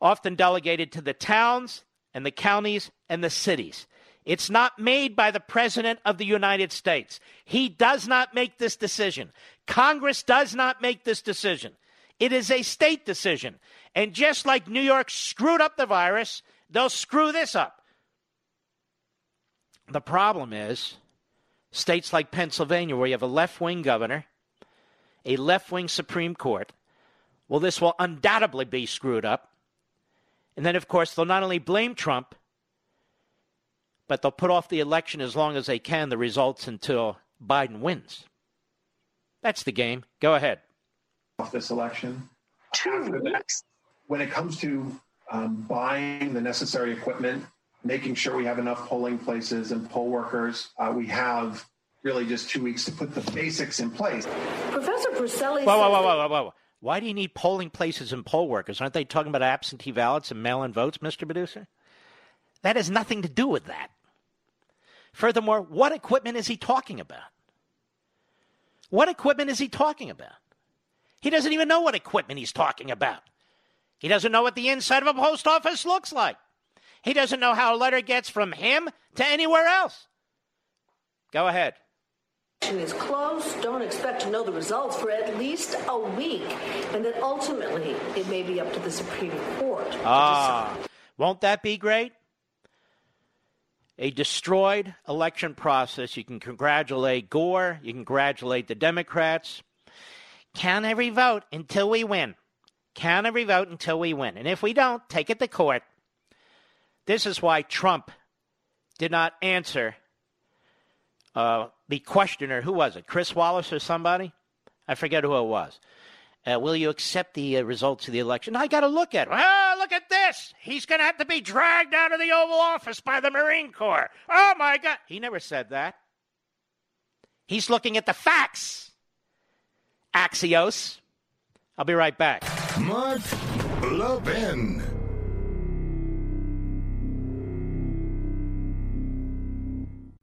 often delegated to the towns and the counties and the cities. It's not made by the President of the United States. He does not make this decision. Congress does not make this decision. It is a state decision. And just like New York screwed up the virus, they'll screw this up. The problem is states like Pennsylvania, where you have a left wing governor, a left wing Supreme Court, well, this will undoubtedly be screwed up. And then, of course, they'll not only blame Trump, but they'll put off the election as long as they can, the results until Biden wins. That's the game. Go ahead. Off this election. After that, when it comes to um, buying the necessary equipment, making sure we have enough polling places and poll workers, uh, we have really just two weeks to put the basics in place. Professor Persily Whoa, whoa, whoa, whoa, whoa, whoa. Why do you need polling places and poll workers? Aren't they talking about absentee ballots and mail in votes, Mr. Producer? That has nothing to do with that. Furthermore, what equipment is he talking about? What equipment is he talking about? He doesn't even know what equipment he's talking about. He doesn't know what the inside of a post office looks like. He doesn't know how a letter gets from him to anywhere else. Go ahead. is close. Don't expect to know the results for at least a week, and that ultimately it may be up to the Supreme Court. Ah, won't that be great? A destroyed election process. You can congratulate Gore. You can congratulate the Democrats. Count every vote until we win. Count every vote until we win. And if we don't, take it to court. This is why Trump did not answer uh, the questioner. Who was it? Chris Wallace or somebody? I forget who it was. Uh, will you accept the uh, results of the election? I got to look at it. Oh, look at this. He's going to have to be dragged out of the Oval Office by the Marine Corps. Oh, my God. He never said that. He's looking at the facts. Axios. I'll be right back. Mark Levin.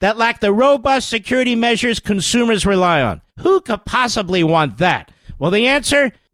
that lack the robust security measures consumers rely on. Who could possibly want that? Well, the answer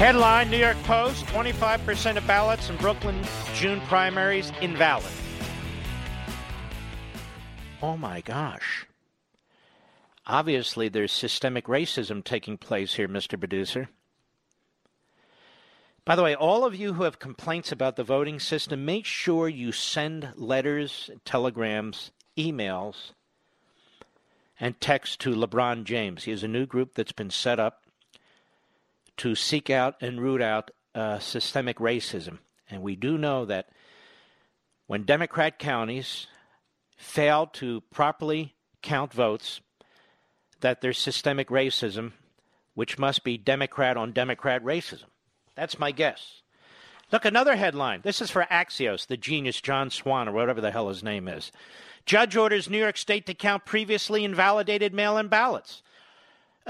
Headline New York Post 25% of ballots in Brooklyn June primaries invalid. Oh my gosh. Obviously, there's systemic racism taking place here, Mr. Producer. By the way, all of you who have complaints about the voting system, make sure you send letters, telegrams, emails, and text to LeBron James. He has a new group that's been set up to seek out and root out uh, systemic racism. And we do know that when Democrat counties fail to properly count votes, that there's systemic racism, which must be Democrat on Democrat racism. That's my guess. Look, another headline. This is for Axios, the genius John Swan, or whatever the hell his name is. Judge orders New York State to count previously invalidated mail in ballots.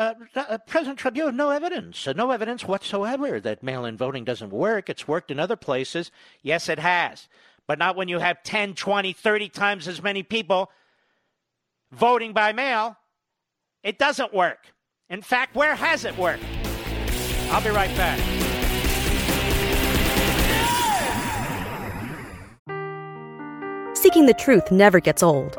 Uh, uh, President Trump, you have no evidence, no evidence whatsoever that mail in voting doesn't work. It's worked in other places. Yes, it has. But not when you have 10, 20, 30 times as many people voting by mail. It doesn't work. In fact, where has it worked? I'll be right back. Seeking the truth never gets old.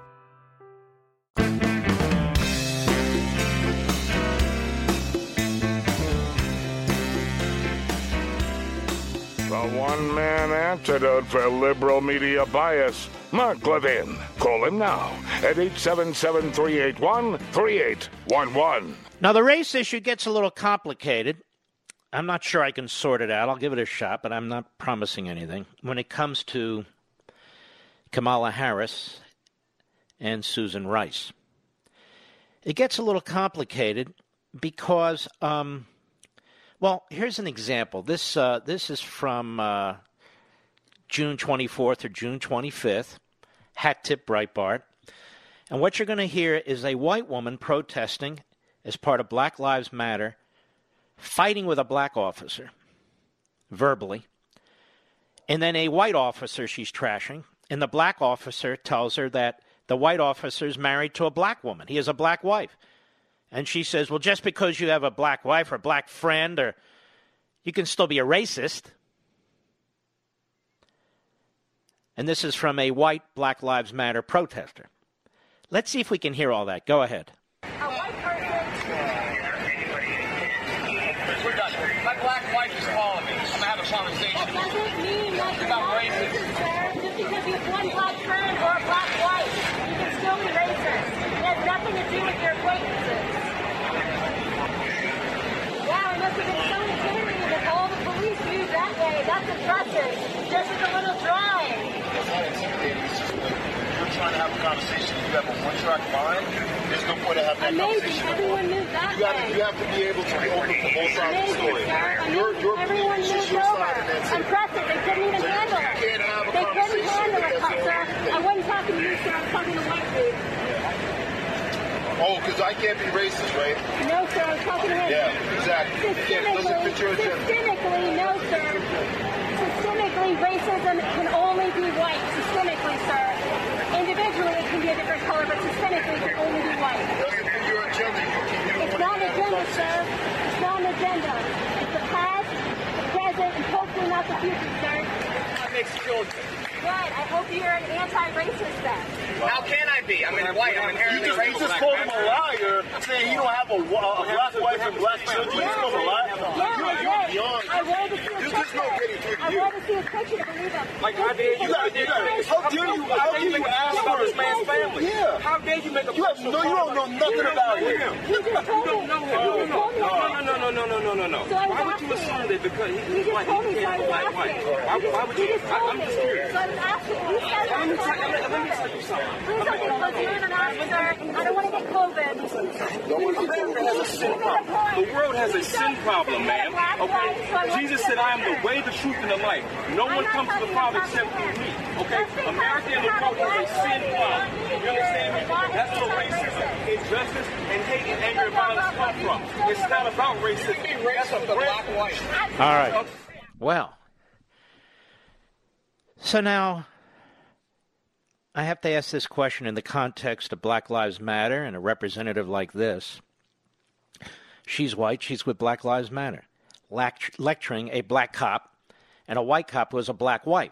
Antidote for liberal media bias. Mark Levin. Call him now at 877 381 3811. Now, the race issue gets a little complicated. I'm not sure I can sort it out. I'll give it a shot, but I'm not promising anything. When it comes to Kamala Harris and Susan Rice, it gets a little complicated because um, well, here's an example. This uh, this is from uh, June 24th or June 25th. Hat tip Breitbart. And what you're going to hear is a white woman protesting as part of Black Lives Matter, fighting with a black officer verbally. And then a white officer she's trashing, and the black officer tells her that the white officer is married to a black woman. He has a black wife. And she says, Well, just because you have a black wife or black friend, or you can still be a racist. And this is from a white Black Lives Matter protester. Let's see if we can hear all that. Go ahead. We're done. My black wife is calling me. I'm going to have a conversation. That doesn't mean that about racist. Just because you have one black friend or a black wife, you can still be racist. It has nothing to do with your acquaintances. Yeah, it must have been so intimidating that all the police use that way. That's impressive. This is a little drawing. It's not intimidating. It's just like you're trying to have a conversation. You have a one-track mind. There's no point in having that Amazing. conversation. Everyone that You have, way. you have to be able to be open for both sides of the story. Your, your Everyone is just your over. side, and that's it. Impressive. They couldn't even So handle it. can't have a They couldn't handle it, sir. I wasn't talking to you, sir. I was talking to white dude. Oh, because I can't be racist, right? No, sir. I was talking to him. Yeah, exactly. It doesn't fit your agenda. Systemically, no, sir. Racism can only be white, systemically, sir. Individually, it can be a different color, but systemically, it can only be white. It's not an agenda, sir. It's not an agenda. It's the past, the present, and hopefully not the future, sir. That makes you Good. I hope you're an anti-racist then. How can I be? I'm in white. I'm inherently you just, racist. You just called him a liar, saying you don't have a, a, black wife and black children. Yeah. You just called a liar. Yeah, I did. I wanted see a You picture. just know getting through I you. wanted to see a picture to believe him. Like, how dare you? You gotta- you how dare you- how dare you ask for this man's family? Yeah. How dare you make a You have no- you don't know nothing about him. him. You just told You don't know him. You just told me. No, no, no, no, no, no, no, no. So I was Why would you assume that because he's white, he can't was go black asking. Why, would You you? just I, told I'm just curious. So I was asking. You said that. Let me tell you, wanted to let me know. tell you something. Please don't get close. You're an officer. I don't want to get COVID. America has a sin problem. The world has a sin problem, man. Okay? Jesus said, I am the way, the truth, and the life. No one comes to the Father except through me. Okay? America and the world has a sin problem. You understand me? That's where racism, injustice, and hate and anger and violence come from. It's not about racism. That's a black and white. All right. Well, so now I have to ask this question in the context of Black Lives Matter and a representative like this. She's white, she's with Black Lives Matter, lect- lecturing a black cop and a white cop who is a black wife.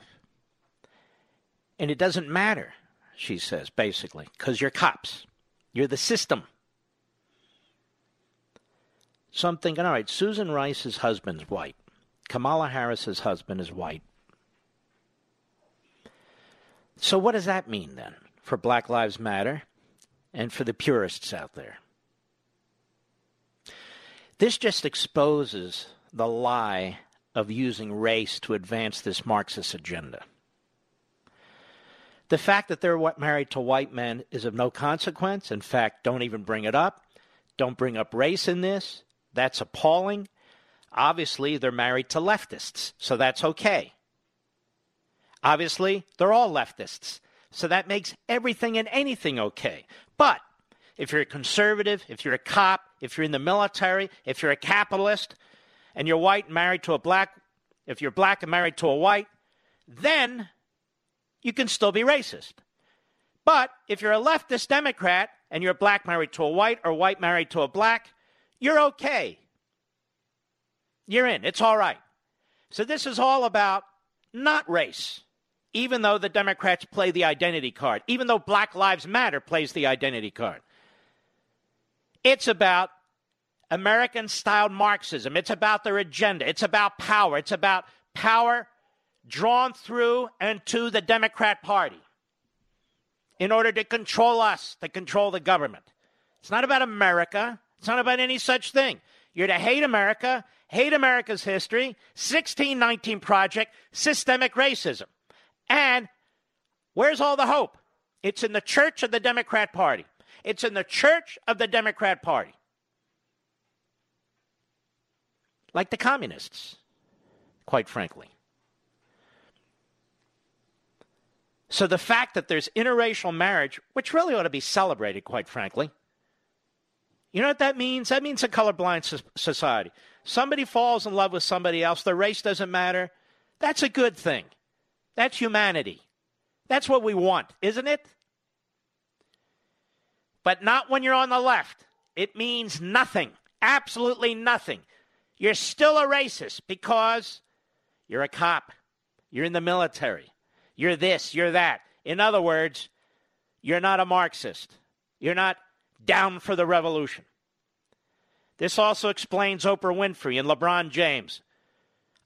And it doesn't matter, she says, basically, because you're cops. You're the system. So I'm thinking, all right, Susan Rice's husband's white. Kamala Harris's husband is white. So what does that mean then for Black Lives Matter and for the purists out there? This just exposes the lie of using race to advance this Marxist agenda. The fact that they're married to white men is of no consequence. In fact, don't even bring it up. Don't bring up race in this. That's appalling. Obviously, they're married to leftists, so that's okay. Obviously, they're all leftists, so that makes everything and anything okay. But if you're a conservative, if you're a cop, if you're in the military, if you're a capitalist, and you're white and married to a black, if you're black and married to a white, then you can still be racist. But if you're a leftist Democrat and you're black married to a white or white married to a black, you're okay. You're in. It's all right. So this is all about not race, even though the Democrats play the identity card, even though Black Lives Matter plays the identity card. It's about American style Marxism. It's about their agenda. It's about power. It's about power drawn through and to the Democrat Party in order to control us, to control the government. It's not about America. It's not about any such thing. You're to hate America, hate America's history, 1619 Project, systemic racism. And where's all the hope? It's in the church of the Democrat Party. It's in the church of the Democrat Party. Like the communists, quite frankly. So the fact that there's interracial marriage, which really ought to be celebrated, quite frankly, you know what that means? That means a colorblind society. Somebody falls in love with somebody else, their race doesn't matter. That's a good thing. That's humanity. That's what we want, isn't it? But not when you're on the left. It means nothing, absolutely nothing. You're still a racist because you're a cop, you're in the military, you're this, you're that. In other words, you're not a Marxist. You're not down for the revolution. This also explains Oprah Winfrey and LeBron James.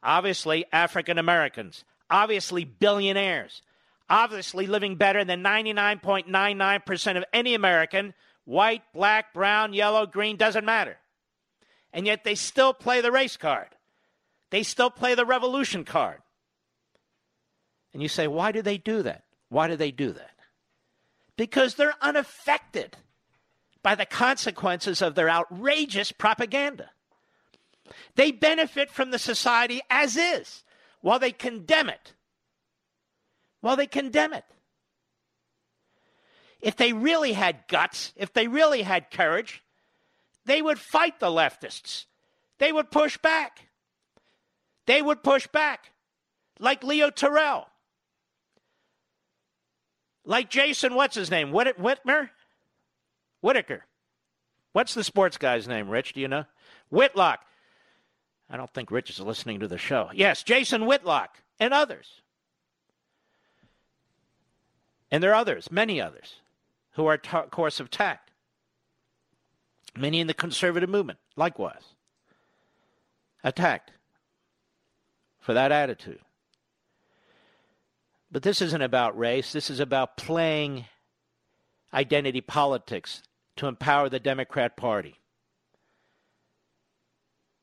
Obviously, African Americans. Obviously, billionaires. Obviously, living better than 99.99% of any American. White, black, brown, yellow, green, doesn't matter. And yet they still play the race card. They still play the revolution card. And you say, why do they do that? Why do they do that? Because they're unaffected by the consequences of their outrageous propaganda. They benefit from the society as is while they condemn it. While they condemn it. If they really had guts, if they really had courage, they would fight the leftists. They would push back. They would push back. Like Leo Terrell. Like Jason, what's his name? Whit- Whitmer? Whitaker. What's the sports guy's name, Rich? Do you know? Whitlock. I don't think Rich is listening to the show. Yes, Jason Whitlock and others. And there are others, many others, who are t- course of tact. Many in the conservative movement, likewise, attacked for that attitude. But this isn't about race. This is about playing identity politics to empower the Democrat Party.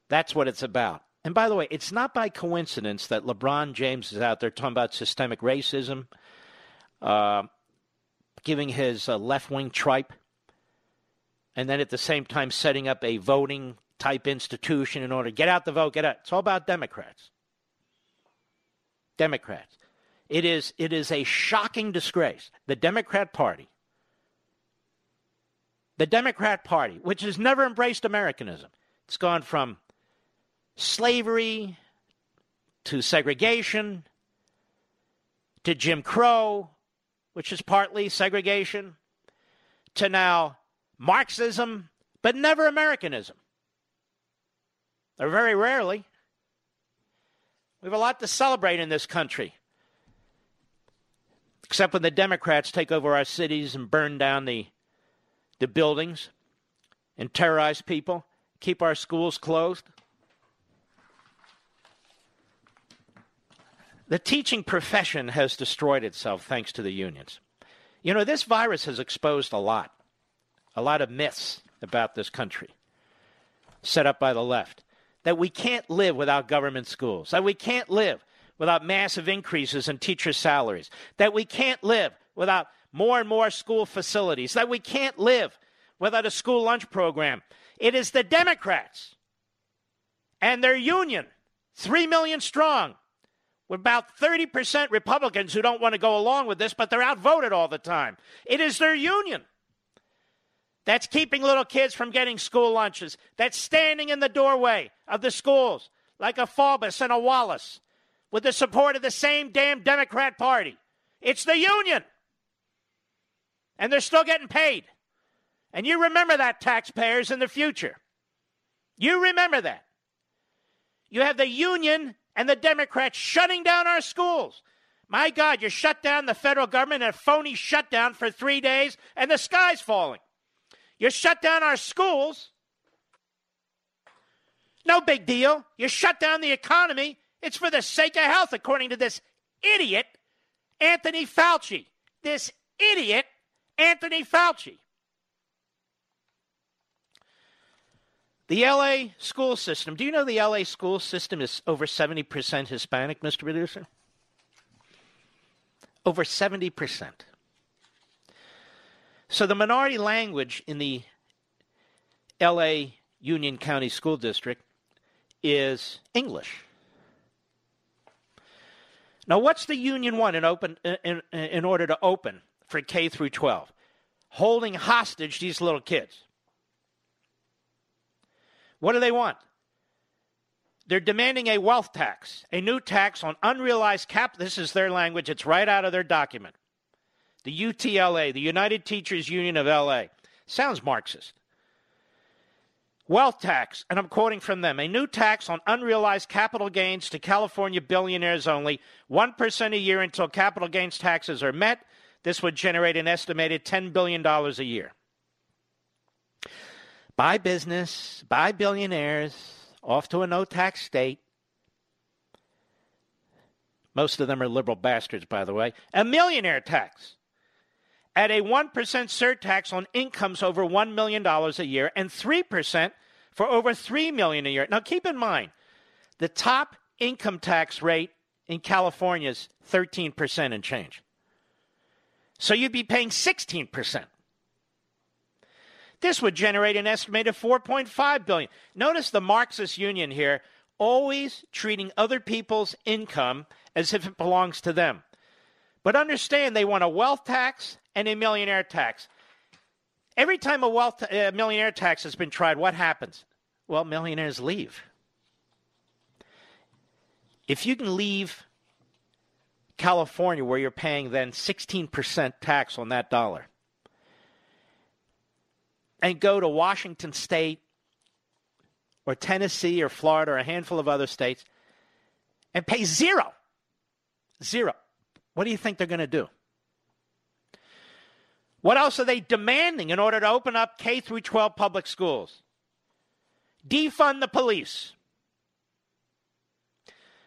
That's what it's about. And by the way, it's not by coincidence that LeBron James is out there talking about systemic racism, uh, giving his uh, left wing tripe and then at the same time setting up a voting type institution in order to get out the vote, get out. It's all about Democrats. Democrats. It is it is a shocking disgrace. The Democrat Party. The Democrat Party, which has never embraced Americanism. It's gone from slavery to segregation to Jim Crow, which is partly segregation, to now Marxism, but never Americanism. Or very rarely. We have a lot to celebrate in this country. Except when the Democrats take over our cities and burn down the, the buildings and terrorize people, keep our schools closed. The teaching profession has destroyed itself thanks to the unions. You know, this virus has exposed a lot a lot of myths about this country set up by the left that we can't live without government schools, that we can't live without massive increases in teacher salaries, that we can't live without more and more school facilities, that we can't live without a school lunch program. It is the Democrats and their union, 3 million strong, with about 30% Republicans who don't want to go along with this, but they're outvoted all the time. It is their union that's keeping little kids from getting school lunches. That's standing in the doorway of the schools like a Faubus and a Wallace with the support of the same damn Democrat Party. It's the union. And they're still getting paid. And you remember that, taxpayers, in the future. You remember that. You have the union and the Democrats shutting down our schools. My God, you shut down the federal government in a phony shutdown for three days, and the sky's falling. You shut down our schools. No big deal. You shut down the economy. It's for the sake of health, according to this idiot, Anthony Fauci. This idiot, Anthony Fauci. The LA school system. Do you know the LA school system is over 70% Hispanic, Mr. Producer? Over 70%. So the minority language in the LA Union County School District is English. Now, what's the union want in open in, in order to open for K through 12? Holding hostage these little kids. What do they want? They're demanding a wealth tax, a new tax on unrealized cap. This is their language. It's right out of their document the UTLA, the United Teachers Union of LA. Sounds Marxist. Wealth tax, and I'm quoting from them a new tax on unrealized capital gains to California billionaires only, 1% a year until capital gains taxes are met. This would generate an estimated $10 billion a year. Buy business, buy billionaires, off to a no tax state. Most of them are liberal bastards, by the way. A millionaire tax at a 1% surtax on incomes over $1 million a year and 3% for over 3 million a year. Now keep in mind, the top income tax rate in California is 13% and change. So you'd be paying 16%. This would generate an estimated 4.5 billion. Notice the Marxist union here always treating other people's income as if it belongs to them. But understand they want a wealth tax and a millionaire tax. Every time a wealth millionaire tax has been tried, what happens? Well, millionaires leave. If you can leave California, where you're paying then 16% tax on that dollar, and go to Washington State or Tennessee or Florida or a handful of other states and pay zero. Zero. What do you think they're going to do? What else are they demanding in order to open up K through 12 public schools? Defund the police.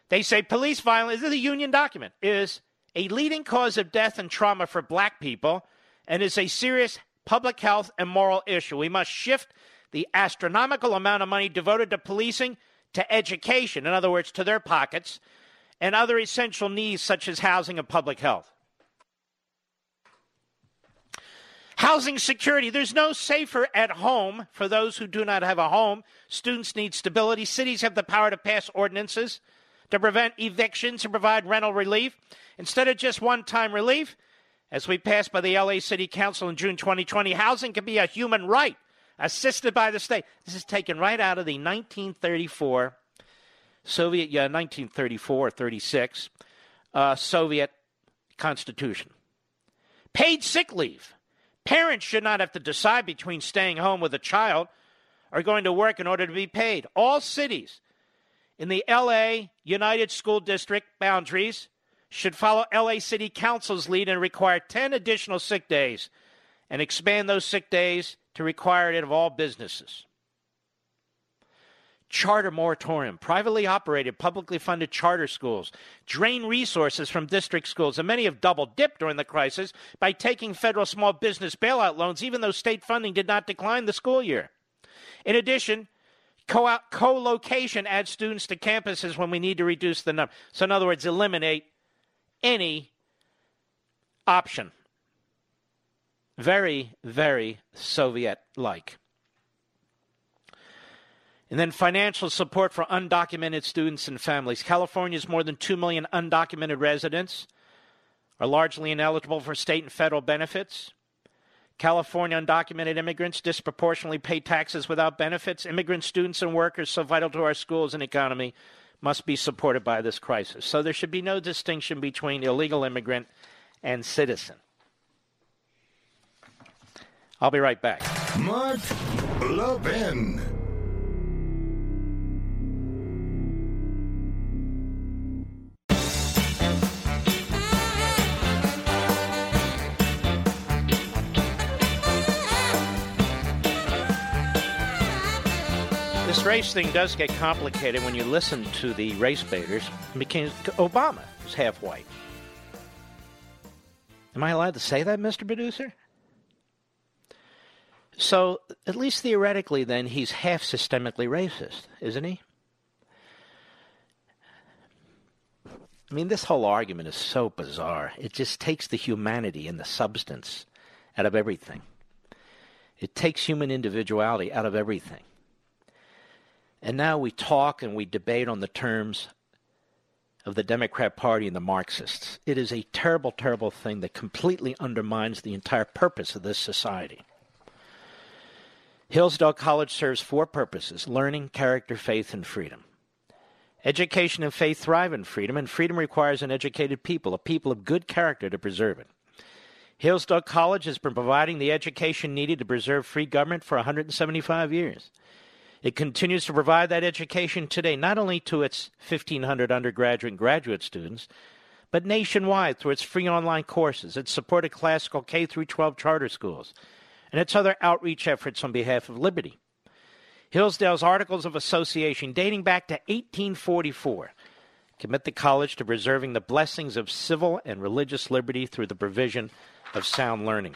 They say police violence, this is a union document, is a leading cause of death and trauma for black people and is a serious public health and moral issue. We must shift the astronomical amount of money devoted to policing to education, in other words, to their pockets, and other essential needs such as housing and public health. Housing security. There's no safer at home for those who do not have a home. Students need stability. Cities have the power to pass ordinances to prevent evictions and provide rental relief. Instead of just one time relief, as we passed by the LA City Council in June 2020, housing can be a human right assisted by the state. This is taken right out of the 1934 Soviet, yeah, 1934 or 36 uh, Soviet Constitution. Paid sick leave. Parents should not have to decide between staying home with a child or going to work in order to be paid. All cities in the LA Unified School District boundaries should follow LA City Council's lead and require 10 additional sick days and expand those sick days to require it of all businesses. Charter moratorium. Privately operated, publicly funded charter schools drain resources from district schools, and many have double dipped during the crisis by taking federal small business bailout loans, even though state funding did not decline the school year. In addition, co location adds students to campuses when we need to reduce the number. So, in other words, eliminate any option. Very, very Soviet like. And then financial support for undocumented students and families. California's more than 2 million undocumented residents are largely ineligible for state and federal benefits. California undocumented immigrants disproportionately pay taxes without benefits. Immigrant students and workers, so vital to our schools and economy, must be supported by this crisis. So there should be no distinction between illegal immigrant and citizen. I'll be right back. Mark Levin. Race thing does get complicated when you listen to the race baiters because Obama is half white. Am I allowed to say that, Mr. Producer? So, at least theoretically, then, he's half systemically racist, isn't he? I mean, this whole argument is so bizarre. It just takes the humanity and the substance out of everything. It takes human individuality out of everything. And now we talk and we debate on the terms of the Democrat Party and the Marxists. It is a terrible, terrible thing that completely undermines the entire purpose of this society. Hillsdale College serves four purposes learning, character, faith, and freedom. Education and faith thrive in freedom, and freedom requires an educated people, a people of good character to preserve it. Hillsdale College has been providing the education needed to preserve free government for 175 years. It continues to provide that education today, not only to its 1,500 undergraduate and graduate students, but nationwide through its free online courses, its supported classical K 12 charter schools, and its other outreach efforts on behalf of liberty. Hillsdale's Articles of Association, dating back to 1844, commit the college to preserving the blessings of civil and religious liberty through the provision of sound learning.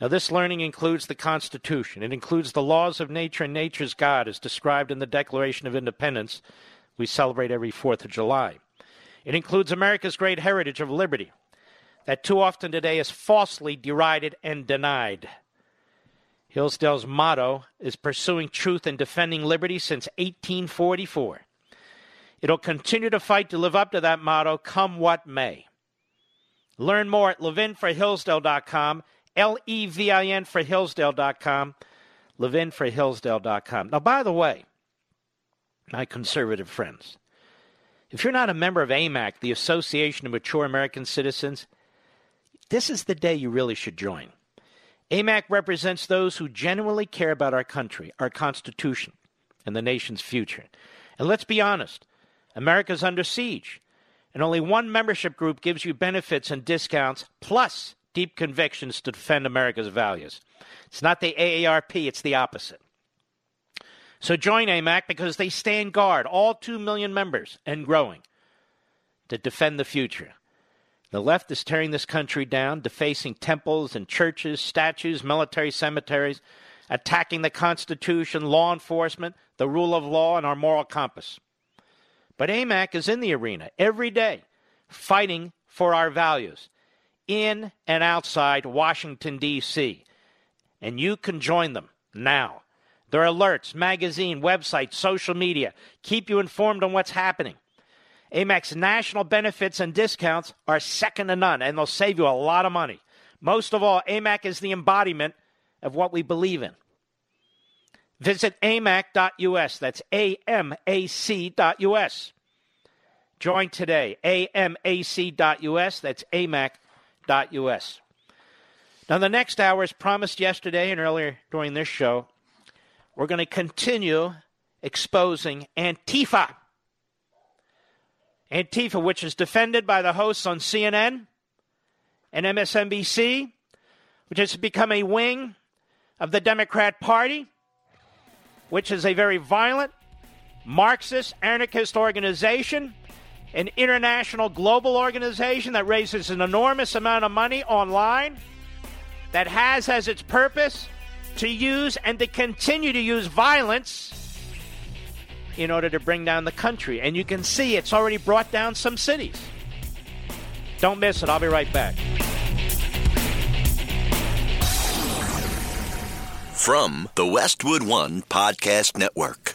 Now, this learning includes the Constitution. It includes the laws of nature and nature's God, as described in the Declaration of Independence we celebrate every 4th of July. It includes America's great heritage of liberty, that too often today is falsely derided and denied. Hillsdale's motto is pursuing truth and defending liberty since 1844. It'll continue to fight to live up to that motto, come what may. Learn more at levinforhillsdale.com, L E V I N for Hillsdale.com, levinforhillsdale.com. Now, by the way, my conservative friends, if you're not a member of AMAC, the Association of Mature American Citizens, this is the day you really should join. AMAC represents those who genuinely care about our country, our Constitution, and the nation's future. And let's be honest America's under siege, and only one membership group gives you benefits and discounts, plus deep convictions to defend America's values. It's not the AARP, it's the opposite. So join AMAC because they stand guard, all 2 million members and growing, to defend the future. The left is tearing this country down, defacing temples and churches, statues, military cemeteries, attacking the Constitution, law enforcement, the rule of law, and our moral compass. But AMAC is in the arena every day, fighting for our values in and outside Washington, D.C. And you can join them now. Their alerts, magazine, website, social media keep you informed on what's happening. Amac's national benefits and discounts are second to none, and they'll save you a lot of money. Most of all, AMAC is the embodiment of what we believe in. Visit amac.us. That's A-M-A-C.us. Join today. amac.us. That's amac.us. Now, the next hour, as promised yesterday and earlier during this show, we're going to continue exposing Antifa. Antifa, which is defended by the hosts on CNN and MSNBC, which has become a wing of the Democrat Party, which is a very violent, Marxist, anarchist organization, an international global organization that raises an enormous amount of money online, that has as its purpose to use and to continue to use violence in order to bring down the country. And you can see it's already brought down some cities. Don't miss it. I'll be right back. From the Westwood One Podcast Network.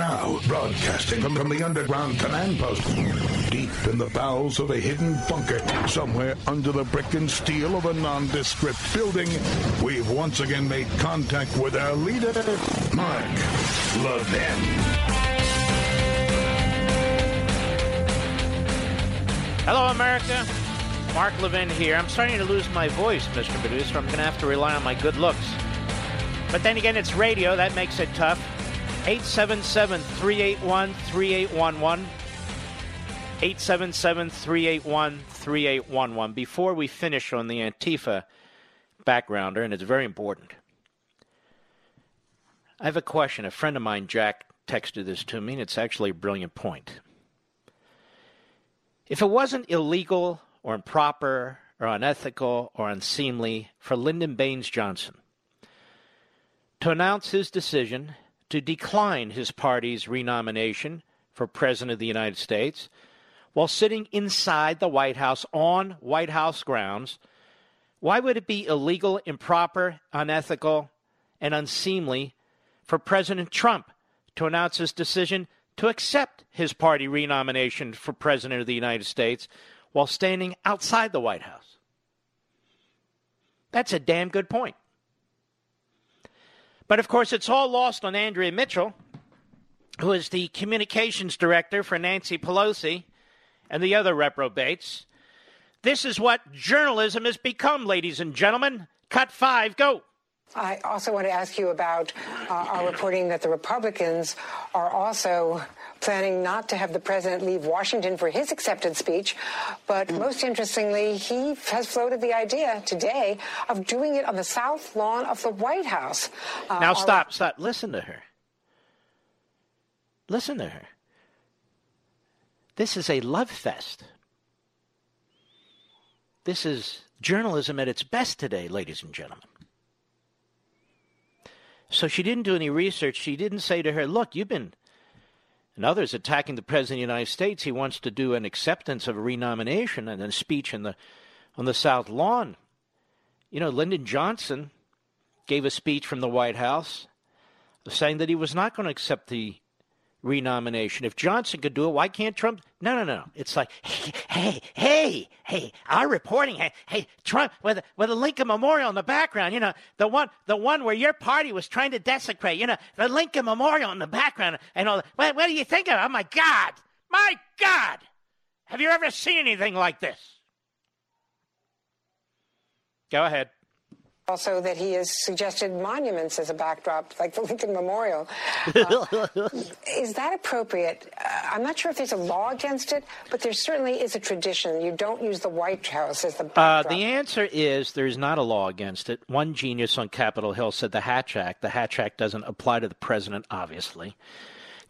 Now, broadcasting from, the underground command post, deep in the bowels of a hidden bunker, somewhere under the brick and steel of a nondescript building, we've once again made contact with our leader, Mark Levin. Hello, America. Mark Levin here. I'm starting to lose my voice, Mr. Producer. I'm going to have to rely on my good looks. But then again, it's radio. That makes it tough. 877 381 3811. 877 381 3811. Before we finish on the Antifa backgrounder, and it's very important, I have a question. A friend of mine, Jack, texted this to me, and it's actually a brilliant point. If it wasn't illegal or improper or unethical or unseemly for Lyndon Baines Johnson to announce his decision to decline his party's renomination for President of the United States while sitting inside the White House on White House grounds, why would it be illegal, improper, unethical, and unseemly for President Trump to announce his decision to accept his party renomination for President of the United States while standing outside the White House? That's a damn good point. But of course, it's all lost on Andrea Mitchell, who is the communications director for Nancy Pelosi and the other reprobates. This is what journalism has become, ladies and gentlemen. Cut five, go. I also want to ask you about uh, our reporting that the Republicans are also planning not to have the president leave Washington for his acceptance speech. But most interestingly, he has floated the idea today of doing it on the south lawn of the White House. Uh, now, stop, stop. Listen to her. Listen to her. This is a love fest. This is journalism at its best today, ladies and gentlemen. So she didn't do any research. She didn't say to her, Look, you've been, and others attacking the President of the United States. He wants to do an acceptance of a renomination and a speech in the, on the South Lawn. You know, Lyndon Johnson gave a speech from the White House saying that he was not going to accept the renomination. If Johnson could do it, why can't Trump? No, no, no. It's like, hey, hey, hey, hey our reporting, hey, hey, Trump with with a Lincoln Memorial in the background. You know, the one, the one where your party was trying to desecrate. You know, the Lincoln Memorial in the background, and all. What, what do you think of? it? Oh my God, my God, have you ever seen anything like this? Go ahead. Also, that he has suggested monuments as a backdrop, like the Lincoln Memorial. Uh, is that appropriate? Uh, I'm not sure if there's a law against it, but there certainly is a tradition. You don't use the White House as the Uh, backdrop. the answer is there is not a law against it. One genius on Capitol Hill said the Hatch Act. The Hatch Act doesn't apply to the president, obviously.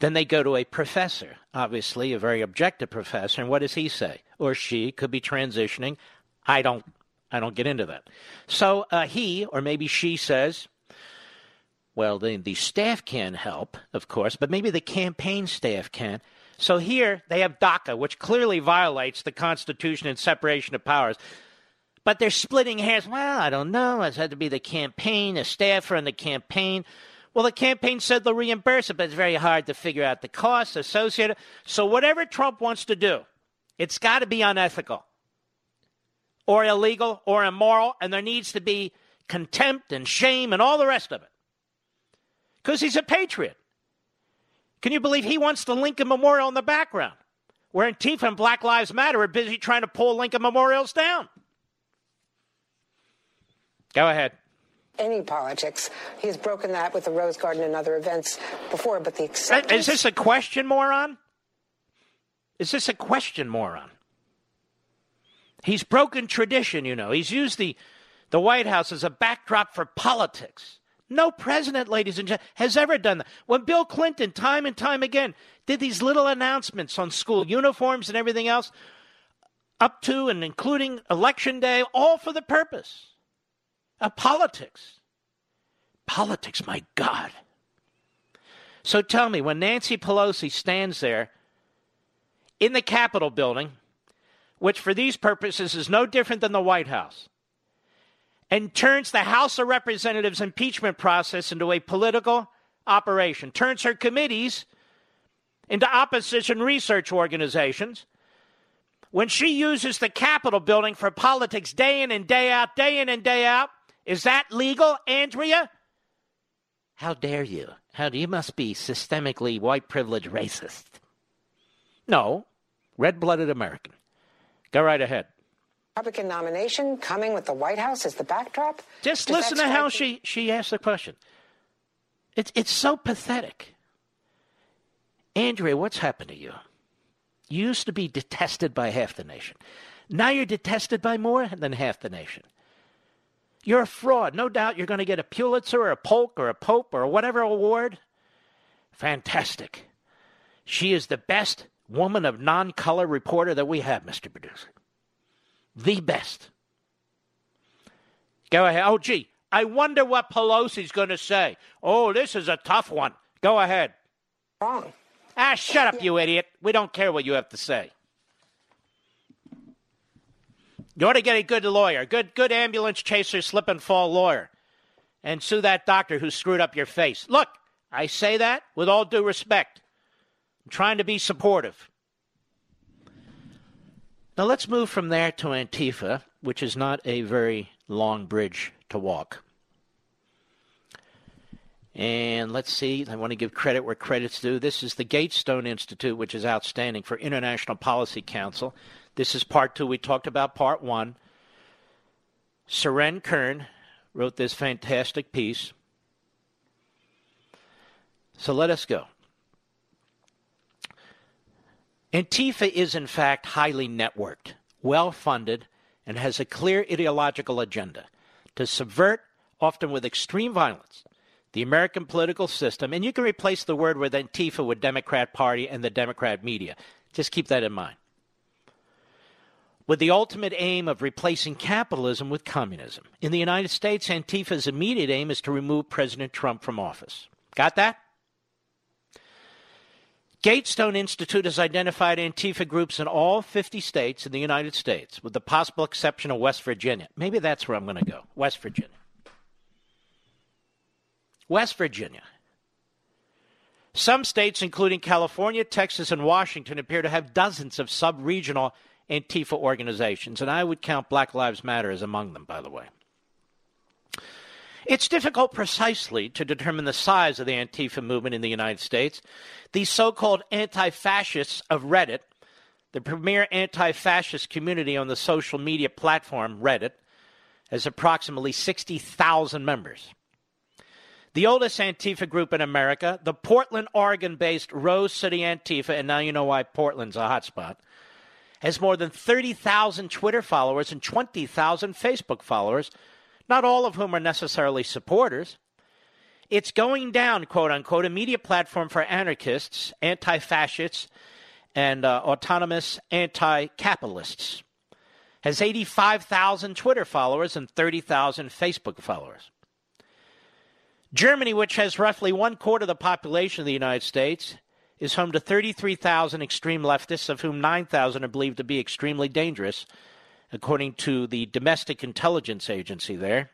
Then they go to a professor, obviously a very objective professor, and what does he say? Or she could be transitioning. I don't. I don't get into that. So uh, he or maybe she says, well, the, the staff can help, of course, but maybe the campaign staff can. So here they have DACA, which clearly violates the Constitution and separation of powers. But they're splitting hairs. Well, I don't know. It had to be the campaign, a staffer in the campaign. Well, the campaign said they'll reimburse it, but it's very hard to figure out the costs associated. So whatever Trump wants to do, it's got to be unethical or illegal or immoral, and there needs to be contempt and shame and all the rest of it. Because he's a patriot. Can you believe he wants the Lincoln Memorial in the background, where Antifa and Black Lives Matter are busy trying to pull Lincoln Memorials down? Go ahead. Any politics. He's broken that with the Rose Garden and other events before, but the uh, Is this a question, moron? Is this a question, moron? He's broken tradition, you know. He's used the, the White House as a backdrop for politics. No president, ladies and gentlemen, has ever done that. When Bill Clinton, time and time again, did these little announcements on school uniforms and everything else, up to and including Election Day, all for the purpose of politics. Politics, my God. So tell me, when Nancy Pelosi stands there in the Capitol building, which for these purposes is no different than the White House, and turns the House of Representatives impeachment process into a political operation, turns her committees into opposition research organizations, when she uses the Capitol building for politics day in and day out, day in and day out, is that legal, Andrea? How dare you? How do you must be systemically white privileged racist? No, red blooded American. Go right ahead. Republican nomination coming with the White House as the backdrop? Just Does listen to how she, she asked the question. It's, it's so pathetic. Andrea, what's happened to you? You used to be detested by half the nation. Now you're detested by more than half the nation. You're a fraud. No doubt you're going to get a Pulitzer or a Polk or a Pope or whatever award. Fantastic. She is the best woman of non color reporter that we have, Mr. Producer. The best. Go ahead. Oh, gee, I wonder what Pelosi's going to say. Oh, this is a tough one. Go ahead. Wrong. Ah, shut up, you idiot. We don't care what you have to say. You ought to get a good lawyer, good good ambulance chaser, slip and fall lawyer, and sue that doctor who screwed up your face. Look, I say that with all due respect. Trying to be supportive. Now let's move from there to Antifa, which is not a very long bridge to walk. And let's see, I want to give credit where credit's due. This is the Gatestone Institute, which is outstanding for International Policy Council. This is part two. We talked about part one. Soeren Kern wrote this fantastic piece. So let us go. Antifa is, in fact, highly networked, well funded, and has a clear ideological agenda to subvert, often with extreme violence, the American political system. And you can replace the word with Antifa with Democrat Party and the Democrat media. Just keep that in mind. With the ultimate aim of replacing capitalism with communism. In the United States, Antifa's immediate aim is to remove President Trump from office. Got that? Gatestone Institute has identified Antifa groups in all 50 states in the United States, with the possible exception of West Virginia. Maybe that's where I'm going to go. West Virginia. West Virginia. Some states, including California, Texas, and Washington, appear to have dozens of sub regional Antifa organizations, and I would count Black Lives Matter as among them, by the way. It's difficult precisely to determine the size of the Antifa movement in the United States. These so called anti fascists of Reddit, the premier anti fascist community on the social media platform Reddit, has approximately 60,000 members. The oldest Antifa group in America, the Portland, Oregon based Rose City Antifa, and now you know why Portland's a hotspot, has more than 30,000 Twitter followers and 20,000 Facebook followers, not all of whom are necessarily supporters. It's going down, quote unquote, a media platform for anarchists, anti fascists, and uh, autonomous anti capitalists. Has 85,000 Twitter followers and 30,000 Facebook followers. Germany, which has roughly one quarter of the population of the United States, is home to 33,000 extreme leftists, of whom 9,000 are believed to be extremely dangerous, according to the Domestic Intelligence Agency there.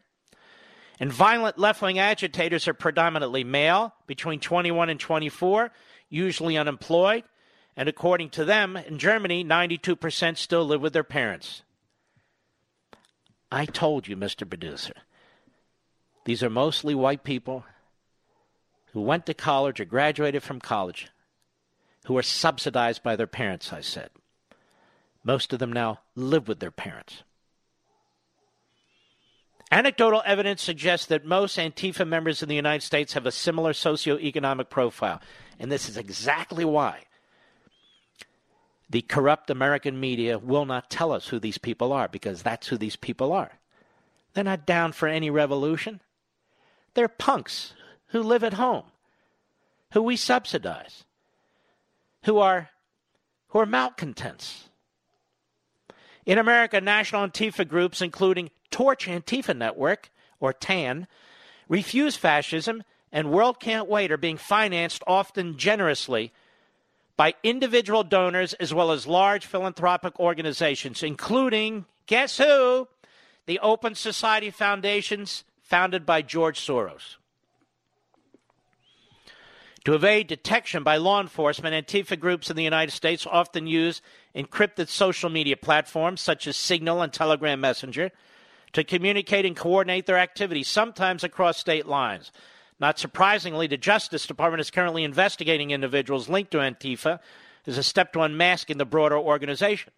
And violent left wing agitators are predominantly male, between 21 and 24, usually unemployed. And according to them, in Germany, 92% still live with their parents. I told you, Mr. Producer. These are mostly white people who went to college or graduated from college, who are subsidized by their parents, I said. Most of them now live with their parents. Anecdotal evidence suggests that most Antifa members in the United States have a similar socioeconomic profile, and this is exactly why the corrupt American media will not tell us who these people are, because that's who these people are. They're not down for any revolution. They're punks who live at home, who we subsidize, who are who are malcontents. In America, national Antifa groups, including Torch Antifa Network, or TAN, Refuse Fascism, and World Can't Wait are being financed often generously by individual donors as well as large philanthropic organizations, including, guess who? The Open Society Foundations, founded by George Soros. To evade detection by law enforcement, Antifa groups in the United States often use encrypted social media platforms such as Signal and Telegram Messenger to communicate and coordinate their activities, sometimes across state lines. Not surprisingly, the Justice Department is currently investigating individuals linked to Antifa as a step to unmasking the broader organization.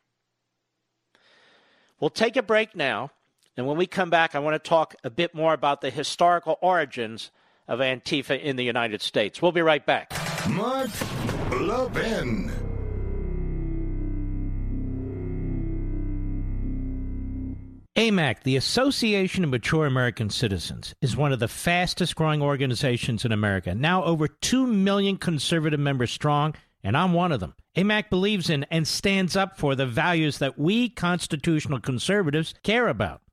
We'll take a break now. And when we come back, I want to talk a bit more about the historical origins of Antifa in the United States. We'll be right back. Mark Levin. AMAC, the Association of Mature American Citizens, is one of the fastest growing organizations in America. Now over 2 million conservative members strong, and I'm one of them. AMAC believes in and stands up for the values that we constitutional conservatives care about.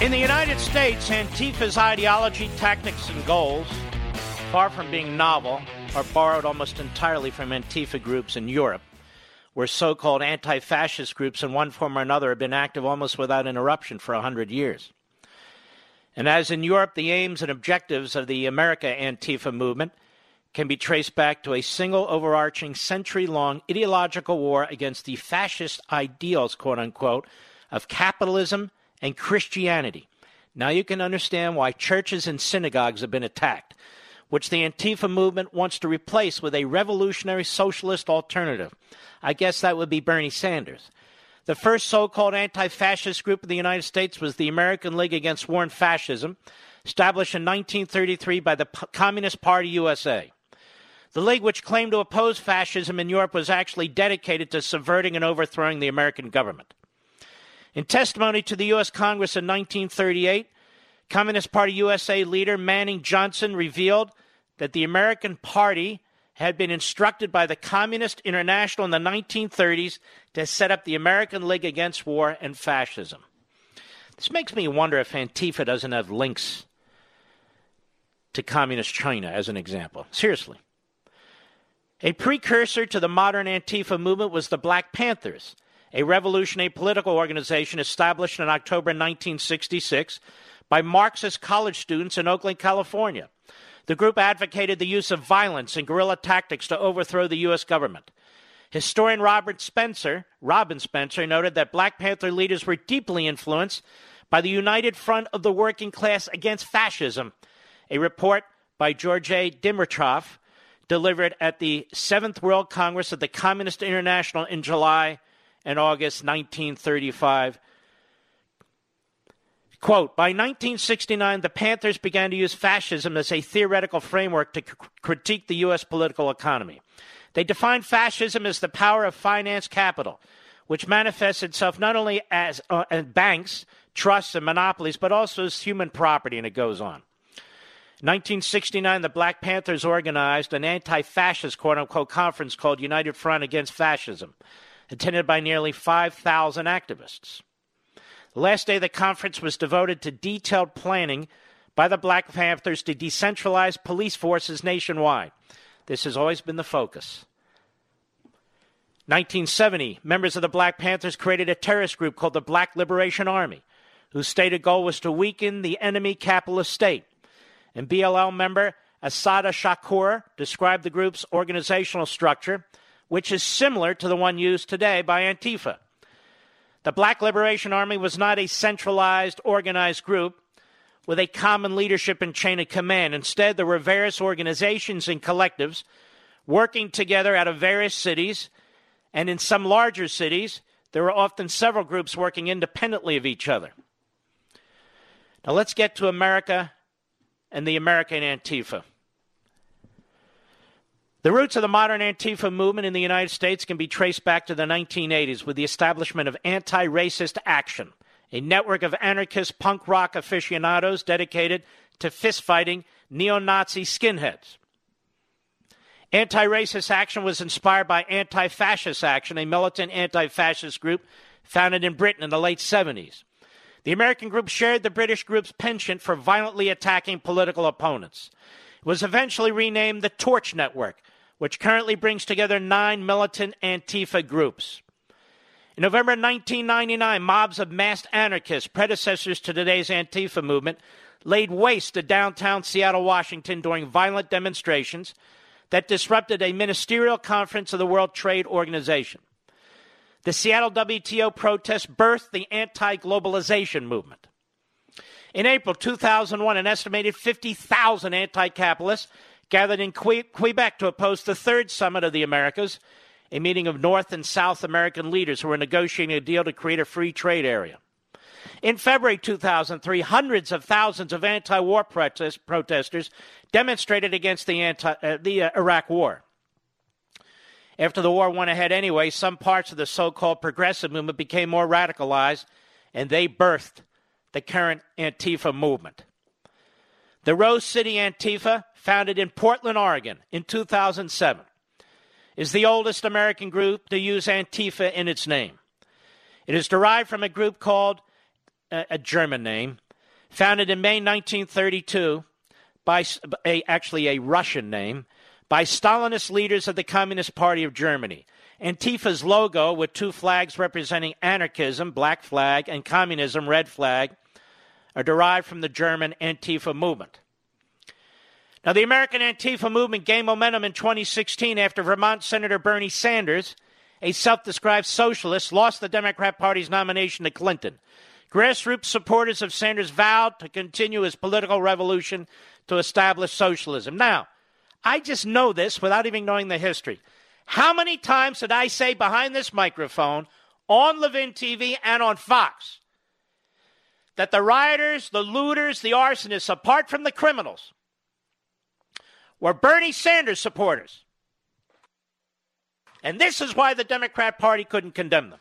In the United States, Antifa's ideology, tactics, and goals, far from being novel, are borrowed almost entirely from Antifa groups in Europe, where so called anti fascist groups in one form or another have been active almost without interruption for a hundred years. And as in Europe, the aims and objectives of the America Antifa movement can be traced back to a single overarching century long ideological war against the fascist ideals, quote unquote, of capitalism and Christianity. Now you can understand why churches and synagogues have been attacked, which the Antifa movement wants to replace with a revolutionary socialist alternative. I guess that would be Bernie Sanders. The first so called anti fascist group in the United States was the American League Against War and Fascism, established in 1933 by the P- Communist Party USA. The League, which claimed to oppose fascism in Europe, was actually dedicated to subverting and overthrowing the American government. In testimony to the U.S. Congress in 1938, Communist Party USA leader Manning Johnson revealed that the American Party had been instructed by the Communist International in the 1930s to set up the American League Against War and Fascism. This makes me wonder if Antifa doesn't have links to Communist China, as an example. Seriously. A precursor to the modern Antifa movement was the Black Panthers, a revolutionary political organization established in October 1966 by Marxist college students in Oakland, California. The group advocated the use of violence and guerrilla tactics to overthrow the U.S. government. Historian Robert Spencer, Robin Spencer, noted that Black Panther leaders were deeply influenced by the United Front of the Working Class Against Fascism, a report by George A. Dimitrov delivered at the Seventh World Congress of the Communist International in July and August 1935. Quote, by 1969, the Panthers began to use fascism as a theoretical framework to c- critique the U.S. political economy. They defined fascism as the power of finance capital, which manifests itself not only as uh, banks, trusts, and monopolies, but also as human property, and it goes on. 1969, the Black Panthers organized an anti fascist quote unquote conference called United Front Against Fascism, attended by nearly 5,000 activists. The last day of the conference was devoted to detailed planning by the Black Panthers to decentralize police forces nationwide. This has always been the focus. 1970, members of the Black Panthers created a terrorist group called the Black Liberation Army, whose stated goal was to weaken the enemy capitalist state and BLM member Assata Shakur described the group's organizational structure, which is similar to the one used today by Antifa. The Black Liberation Army was not a centralized, organized group with a common leadership and chain of command. Instead, there were various organizations and collectives working together out of various cities, and in some larger cities, there were often several groups working independently of each other. Now let's get to America and the American Antifa. The roots of the modern Antifa movement in the United States can be traced back to the 1980s with the establishment of Anti Racist Action, a network of anarchist punk rock aficionados dedicated to fistfighting neo Nazi skinheads. Anti Racist Action was inspired by Anti Fascist Action, a militant anti fascist group founded in Britain in the late 70s. The American group shared the British group's penchant for violently attacking political opponents. It was eventually renamed the Torch Network, which currently brings together nine militant Antifa groups. In November 1999, mobs of masked anarchists, predecessors to today's Antifa movement, laid waste to downtown Seattle, Washington during violent demonstrations that disrupted a ministerial conference of the World Trade Organization. The Seattle WTO protest birthed the anti globalization movement. In April 2001, an estimated 50,000 anti capitalists gathered in Quebec to oppose the third summit of the Americas, a meeting of North and South American leaders who were negotiating a deal to create a free trade area. In February 2003, hundreds of thousands of anti war protest- protesters demonstrated against the, anti- uh, the uh, Iraq War. After the war went ahead anyway, some parts of the so called progressive movement became more radicalized, and they birthed the current Antifa movement. The Rose City Antifa, founded in Portland, Oregon in 2007, is the oldest American group to use Antifa in its name. It is derived from a group called, uh, a German name, founded in May 1932 by a, actually a Russian name by Stalinist leaders of the Communist Party of Germany. Antifa's logo, with two flags representing anarchism, black flag, and communism, red flag, are derived from the German Antifa movement. Now, the American Antifa movement gained momentum in 2016 after Vermont Senator Bernie Sanders, a self described socialist, lost the Democrat Party's nomination to Clinton. Grassroots supporters of Sanders vowed to continue his political revolution to establish socialism. Now, I just know this without even knowing the history. How many times did I say behind this microphone on Levin TV and on Fox that the rioters, the looters, the arsonists, apart from the criminals, were Bernie Sanders supporters. And this is why the Democrat Party couldn't condemn them.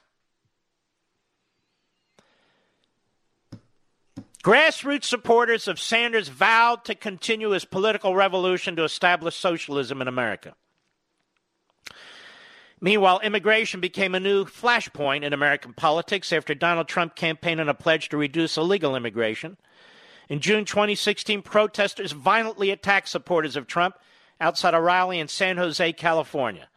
Grassroots supporters of Sanders vowed to continue his political revolution to establish socialism in America. Meanwhile, immigration became a new flashpoint in American politics after Donald Trump campaigned on a pledge to reduce illegal immigration. In June 2016, protesters violently attacked supporters of Trump outside a rally in San Jose, California.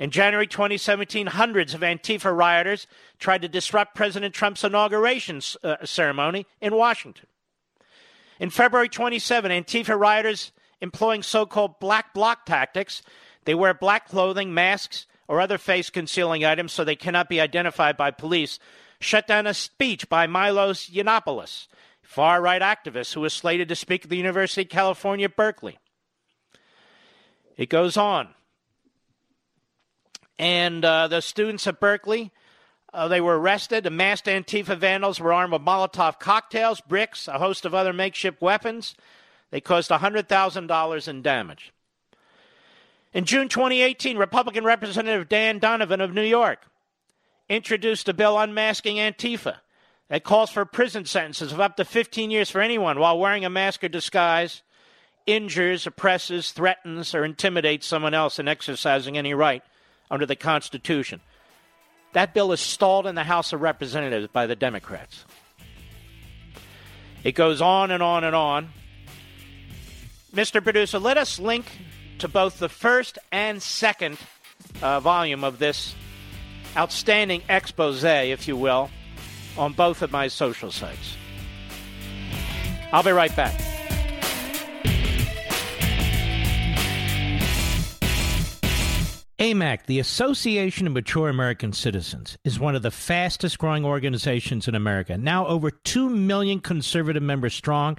In January 2017, hundreds of Antifa rioters tried to disrupt President Trump's inauguration uh, ceremony in Washington. In February 27, Antifa rioters employing so called black bloc tactics, they wear black clothing, masks, or other face concealing items so they cannot be identified by police, shut down a speech by Milos Yiannopoulos, far right activist who was slated to speak at the University of California, Berkeley. It goes on. And uh, the students at Berkeley, uh, they were arrested. The masked Antifa vandals were armed with Molotov cocktails, bricks, a host of other makeshift weapons. They caused $100,000 in damage. In June 2018, Republican Representative Dan Donovan of New York introduced a bill unmasking Antifa that calls for prison sentences of up to 15 years for anyone while wearing a mask or disguise injures, oppresses, threatens, or intimidates someone else in exercising any right under the Constitution. That bill is stalled in the House of Representatives by the Democrats. It goes on and on and on. Mr. Producer, let us link to both the first and second uh, volume of this outstanding expose, if you will, on both of my social sites. I'll be right back. AMAC, the Association of Mature American Citizens, is one of the fastest growing organizations in America. Now over 2 million conservative members strong,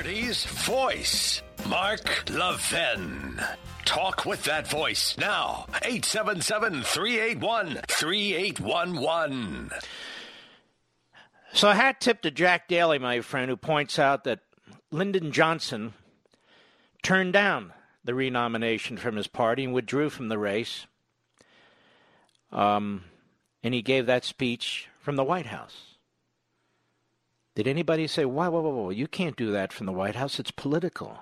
30's voice, Mark Levin. Talk with that voice now, 877 381 3811. So, hat tip to Jack Daly, my friend, who points out that Lyndon Johnson turned down the renomination from his party and withdrew from the race. Um, and he gave that speech from the White House. Did anybody say, whoa, whoa, whoa, whoa, you can't do that from the White House? It's political.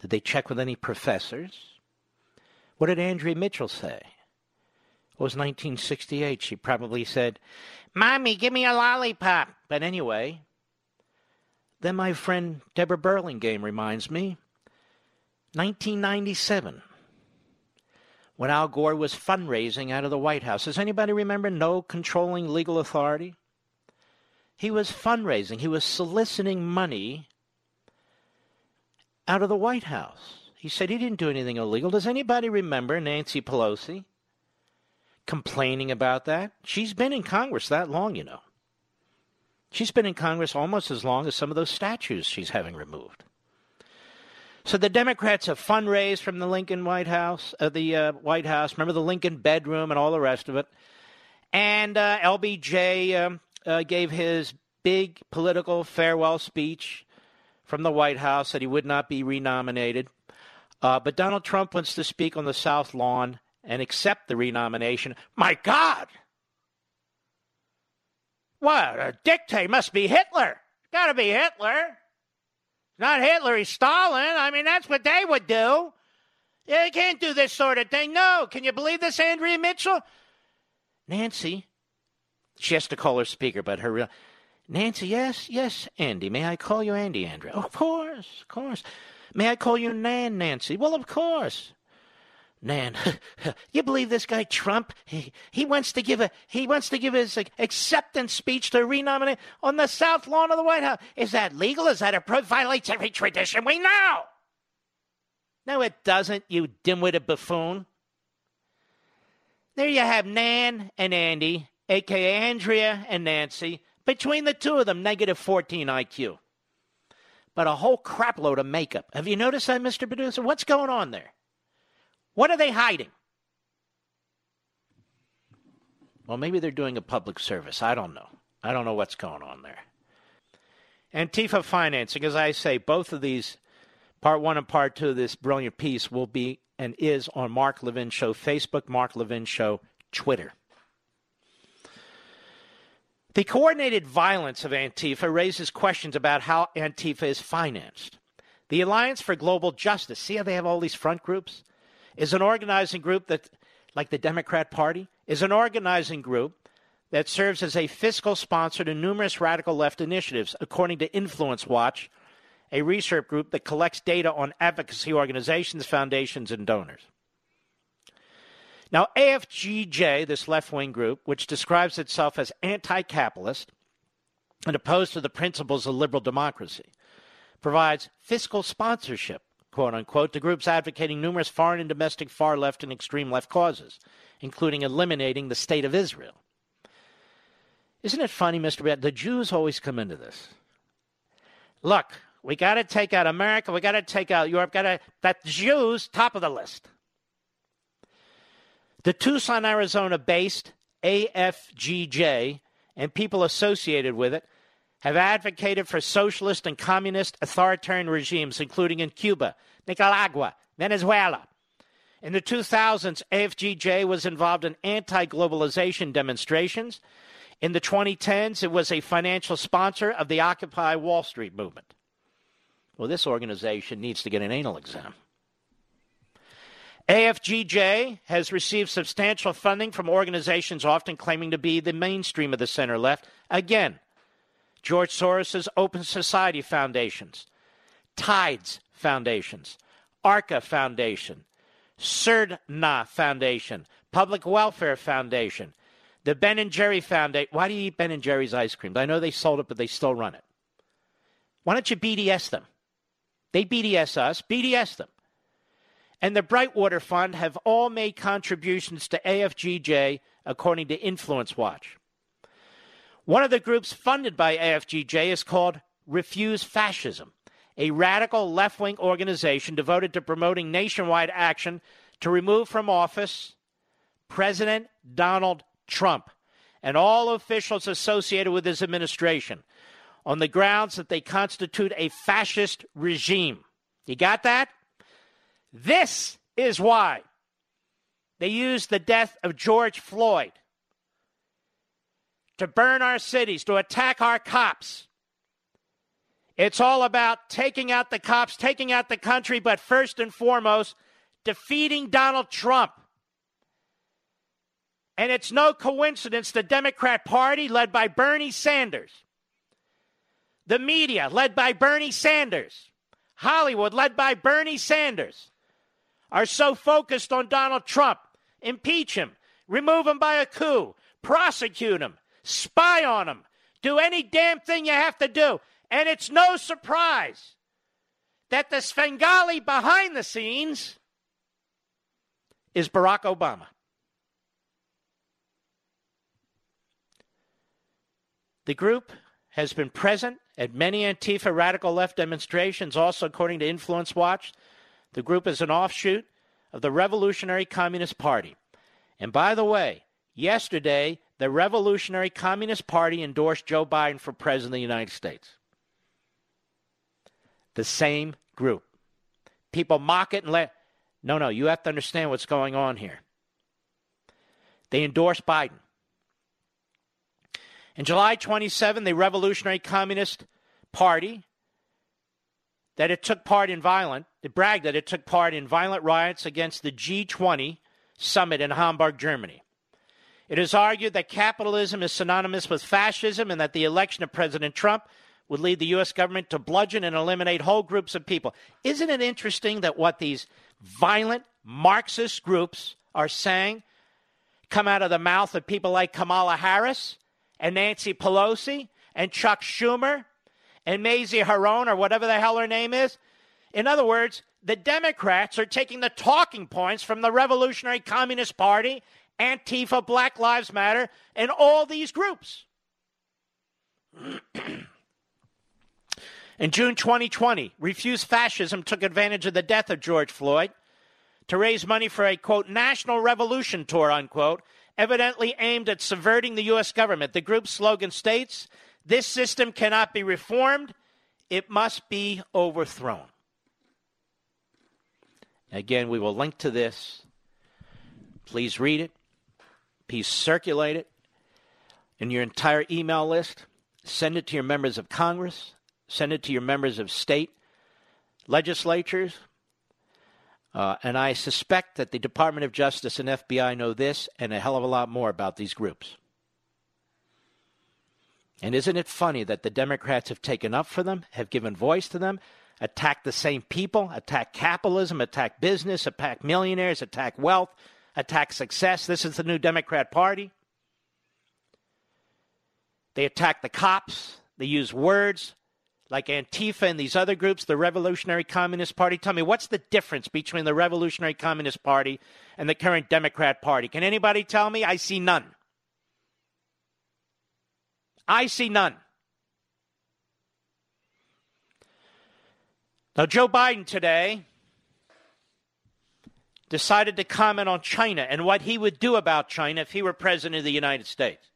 Did they check with any professors? What did Andrea Mitchell say? It was 1968. She probably said, Mommy, give me a lollipop. But anyway, then my friend Deborah Burlingame reminds me 1997 when Al Gore was fundraising out of the White House. Does anybody remember no controlling legal authority? He was fundraising, he was soliciting money out of the White House. He said he didn't do anything illegal. Does anybody remember Nancy Pelosi complaining about that? She's been in Congress that long, you know. She's been in Congress almost as long as some of those statues she's having removed. So the Democrats have fundraised from the Lincoln White House, uh, the uh, White House. Remember the Lincoln bedroom and all the rest of it. And uh, LBJ um, uh, gave his big political farewell speech from the White House that he would not be renominated. Uh, but Donald Trump wants to speak on the South Lawn and accept the renomination. My God! What? A dictator must be Hitler. Gotta be Hitler. Not Hitler, he's Stalin. I mean, that's what they would do. Yeah, they can't do this sort of thing. No. Can you believe this, Andrea Mitchell? Nancy. She has to call her speaker, but her real. Nancy, yes, yes, Andy. May I call you Andy, Andrea? of course, of course. May I call you Nan, Nancy? Well, of course. Nan, you believe this guy Trump? He, he wants to give a he wants to give his acceptance speech to renominate on the south lawn of the White House. Is that legal? Is that a pro violates every tradition we know? No, it doesn't, you dim-witted buffoon. There you have Nan and Andy, aka Andrea and Nancy. Between the two of them, negative 14 IQ. But a whole crapload of makeup. Have you noticed that, Mr. Producer? What's going on there? What are they hiding? Well, maybe they're doing a public service. I don't know. I don't know what's going on there. Antifa financing, as I say, both of these, part one and part two of this brilliant piece, will be and is on Mark Levin Show Facebook, Mark Levin Show Twitter. The coordinated violence of Antifa raises questions about how Antifa is financed. The Alliance for Global Justice, see how they have all these front groups? is an organizing group that, like the Democrat Party, is an organizing group that serves as a fiscal sponsor to numerous radical left initiatives, according to Influence Watch, a research group that collects data on advocacy organizations, foundations, and donors. Now, AFGJ, this left wing group, which describes itself as anti capitalist and opposed to the principles of liberal democracy, provides fiscal sponsorship quote unquote, to groups advocating numerous foreign and domestic far left and extreme left causes, including eliminating the state of Israel. Isn't it funny, Mr. Brett? The Jews always come into this. Look, we got to take out America, we got to take out Europe, got to that Jews top of the list. The Tucson, Arizona based AFGJ and people associated with it have advocated for socialist and communist authoritarian regimes, including in Cuba, Nicaragua, Venezuela. In the 2000s, AFGJ was involved in anti globalization demonstrations. In the 2010s, it was a financial sponsor of the Occupy Wall Street movement. Well, this organization needs to get an anal exam. AFGJ has received substantial funding from organizations often claiming to be the mainstream of the center left. Again, George Soros' Open Society Foundations, Tides Foundations, ARCA Foundation, Surdna Foundation, Public Welfare Foundation, the Ben and Jerry Foundation. Why do you eat Ben and Jerry's ice cream? I know they sold it, but they still run it. Why don't you BDS them? They BDS us, BDS them. And the Brightwater Fund have all made contributions to AFGJ according to Influence Watch. One of the groups funded by AFGJ is called Refuse Fascism, a radical left wing organization devoted to promoting nationwide action to remove from office President Donald Trump and all officials associated with his administration on the grounds that they constitute a fascist regime. You got that? This is why they used the death of George Floyd to burn our cities, to attack our cops. It's all about taking out the cops, taking out the country, but first and foremost, defeating Donald Trump. And it's no coincidence the Democrat Party, led by Bernie Sanders, the media, led by Bernie Sanders, Hollywood, led by Bernie Sanders, are so focused on Donald Trump. Impeach him, remove him by a coup, prosecute him, spy on him, do any damn thing you have to do. And it's no surprise that the Svengali behind the scenes is Barack Obama. The group has been present at many Antifa radical left demonstrations, also according to Influence Watch. The group is an offshoot of the Revolutionary Communist Party. And by the way, yesterday the Revolutionary Communist Party endorsed Joe Biden for president of the United States. The same group. People mock it and let. No, no, you have to understand what's going on here. They endorsed Biden. In July 27, the Revolutionary Communist Party that it took part in violent, it bragged that it took part in violent riots against the G20 summit in Hamburg, Germany. It is argued that capitalism is synonymous with fascism and that the election of President Trump would lead the U.S. government to bludgeon and eliminate whole groups of people. Isn't it interesting that what these violent Marxist groups are saying come out of the mouth of people like Kamala Harris and Nancy Pelosi and Chuck Schumer and Mazie Hirono or whatever the hell her name is? In other words, the Democrats are taking the talking points from the Revolutionary Communist Party, Antifa, Black Lives Matter, and all these groups. In June 2020, Refuse Fascism took advantage of the death of George Floyd to raise money for a, quote, national revolution tour, unquote, evidently aimed at subverting the U.S. government. The group's slogan states this system cannot be reformed, it must be overthrown. Again, we will link to this. Please read it. Please circulate it in your entire email list. Send it to your members of Congress. Send it to your members of state legislatures. Uh, and I suspect that the Department of Justice and FBI know this and a hell of a lot more about these groups. And isn't it funny that the Democrats have taken up for them, have given voice to them, attacked the same people, attack capitalism, attack business, attack millionaires, attack wealth, attack success? This is the new Democrat Party. They attack the cops. They use words like Antifa and these other groups, the Revolutionary Communist Party. Tell me, what's the difference between the Revolutionary Communist Party and the current Democrat Party? Can anybody tell me? I see none. I see none. Now, Joe Biden today decided to comment on China and what he would do about China if he were president of the United States.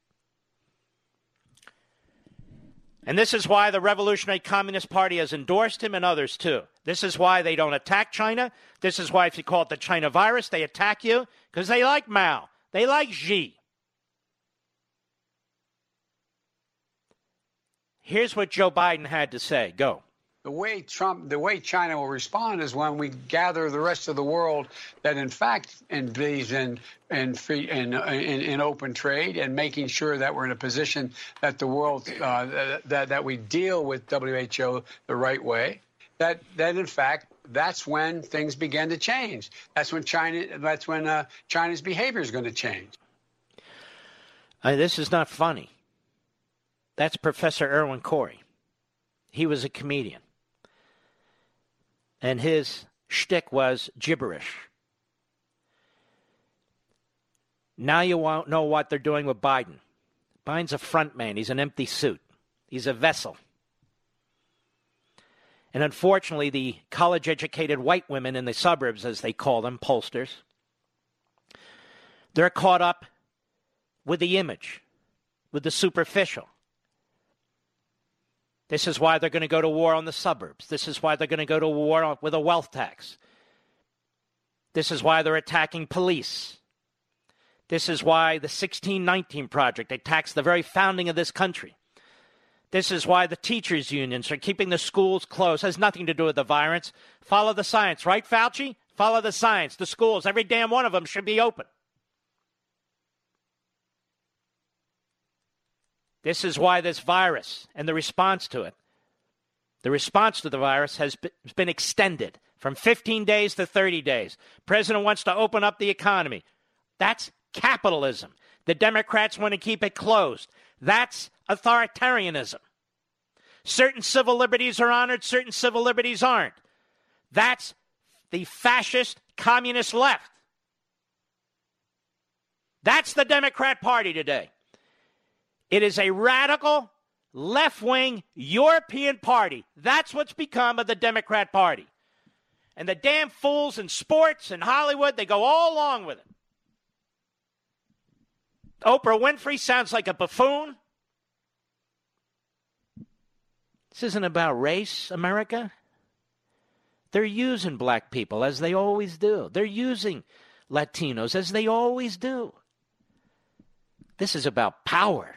And this is why the Revolutionary Communist Party has endorsed him and others too. This is why they don't attack China. This is why, if you call it the China virus, they attack you because they like Mao. They like Xi. Here's what Joe Biden had to say. Go. The way Trump, the way China will respond is when we gather the rest of the world that, in fact, believes in in free in, in, in open trade and making sure that we're in a position that the world uh, that that we deal with WHO the right way. That that in fact that's when things begin to change. That's when China. That's when uh, China's behavior is going to change. Uh, this is not funny. That's Professor Irwin Corey. He was a comedian. And his shtick was gibberish. Now you won't know what they're doing with Biden. Biden's a front man. He's an empty suit. He's a vessel. And unfortunately, the college educated white women in the suburbs, as they call them, pollsters, they're caught up with the image, with the superficial. This is why they're going to go to war on the suburbs. This is why they're going to go to war with a wealth tax. This is why they're attacking police. This is why the 1619 Project attacks the very founding of this country. This is why the teachers' unions are keeping the schools closed. It has nothing to do with the virus. Follow the science, right, Fauci? Follow the science. The schools, every damn one of them should be open. This is why this virus and the response to it, the response to the virus has been extended from 15 days to 30 days. President wants to open up the economy. That's capitalism. The Democrats want to keep it closed. That's authoritarianism. Certain civil liberties are honored, certain civil liberties aren't. That's the fascist communist left. That's the Democrat Party today. It is a radical left wing European party. That's what's become of the Democrat Party. And the damn fools in sports and Hollywood, they go all along with it. Oprah Winfrey sounds like a buffoon. This isn't about race, America. They're using black people as they always do. They're using Latinos as they always do. This is about power.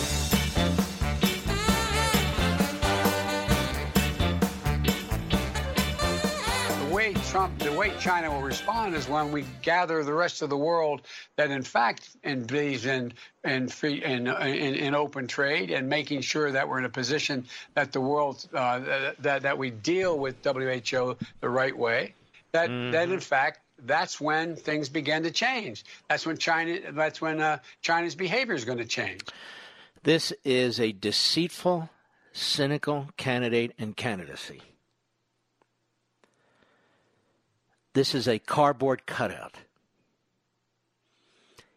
Trump, the way China will respond is when we gather the rest of the world that, in fact, believes in in free in, in, in open trade and making sure that we're in a position that the world uh, that that we deal with WHO the right way. That Mm-hmm. that in fact that's when things begin to change. That's when China. That's when uh, China's behavior is going to change. This is a deceitful, cynical candidate and candidacy. This is a cardboard cutout.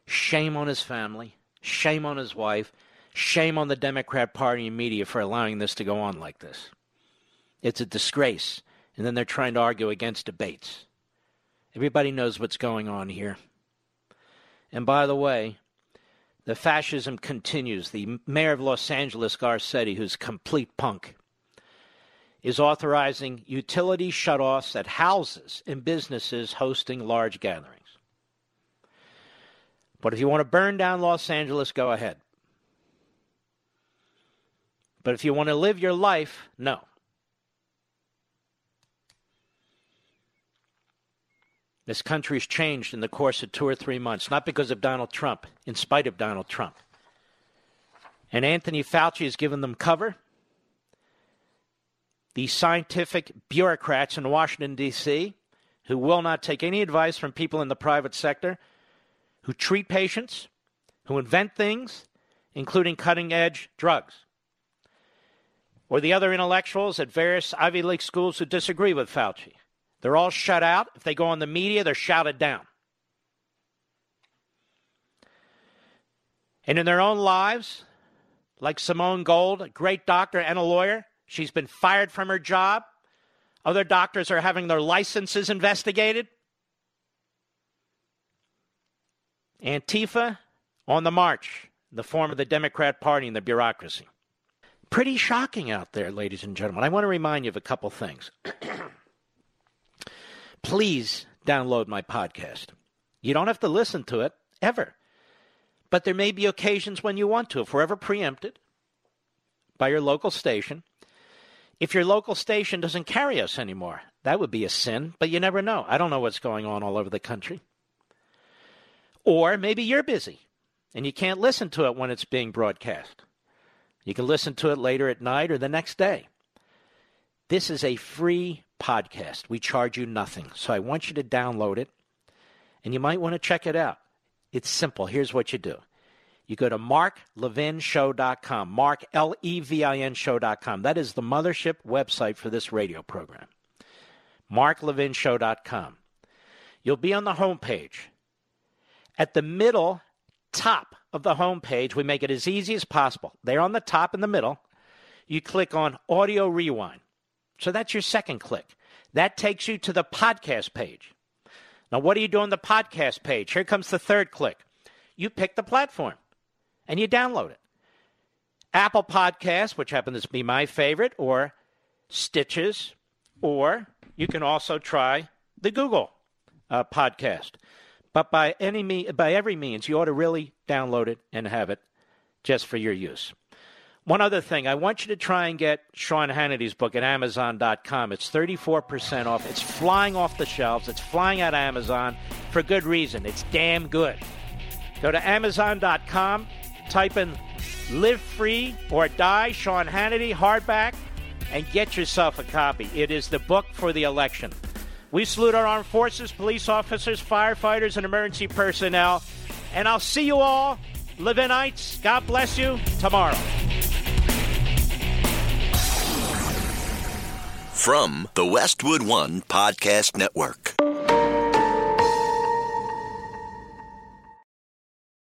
Shame on his family. Shame on his wife. Shame on the Democrat Party and media for allowing this to go on like this. It's a disgrace. And then they're trying to argue against debates. Everybody knows what's going on here. And by the way, the fascism continues. The mayor of Los Angeles, Garcetti, who's complete punk, is authorizing utility shutoffs at houses and businesses hosting large gatherings. But if you want to burn down Los Angeles, go ahead. But if you want to live your life, no. This country's changed in the course of two or three months, not because of Donald Trump, in spite of Donald Trump. And Anthony Fauci has given them cover. These scientific bureaucrats in Washington, D.C., who will not take any advice from people in the private sector, who treat patients, who invent things, including cutting edge drugs. Or the other intellectuals at various Ivy League schools who disagree with Fauci. They're all shut out. If they go on the media, they're shouted down. And in their own lives, like Simone Gold, a great doctor and a lawyer, she's been fired from her job. Other doctors are having their licenses investigated. Antifa on the march, the form of the Democrat Party and the bureaucracy. Pretty shocking out there, ladies and gentlemen. I want to remind you of a couple things. Please download my podcast. You don't have to listen to it ever. But there may be occasions when you want to. If we're ever preempted by your local station, if your local station doesn't carry us anymore, that would be a sin, but you never know. I don't know what's going on all over the country. Or maybe you're busy and you can't listen to it when it's being broadcast. You can listen to it later at night or the next day. This is a free podcast. We charge you nothing. So I want you to download it and you might want to check it out. It's simple. Here's what you do you go to marklevinshow.com, mark, L E V I N show.com. That is the mothership website for this radio program. marklevinshow.com. You'll be on the homepage. At the middle top of the homepage, we make it as easy as possible. There on the top in the middle, you click on Audio Rewind. So that's your second click. That takes you to the podcast page. Now, what do you do on the podcast page? Here comes the third click. You pick the platform and you download it. Apple Podcasts, which happens to be my favorite, or Stitches, or you can also try the Google uh, podcast. But by any me- by every means, you ought to really download it and have it just for your use. One other thing, I want you to try and get Sean Hannity's book at Amazon.com. It's 34% off. It's flying off the shelves. It's flying out of Amazon for good reason. It's damn good. Go to Amazon.com, type in Live Free or Die, Sean Hannity, hardback, and get yourself a copy. It is the book for the election. We salute our armed forces, police officers, firefighters, and emergency personnel. And I'll see you all, Levinites, God bless you, tomorrow. From the Westwood One Podcast Network.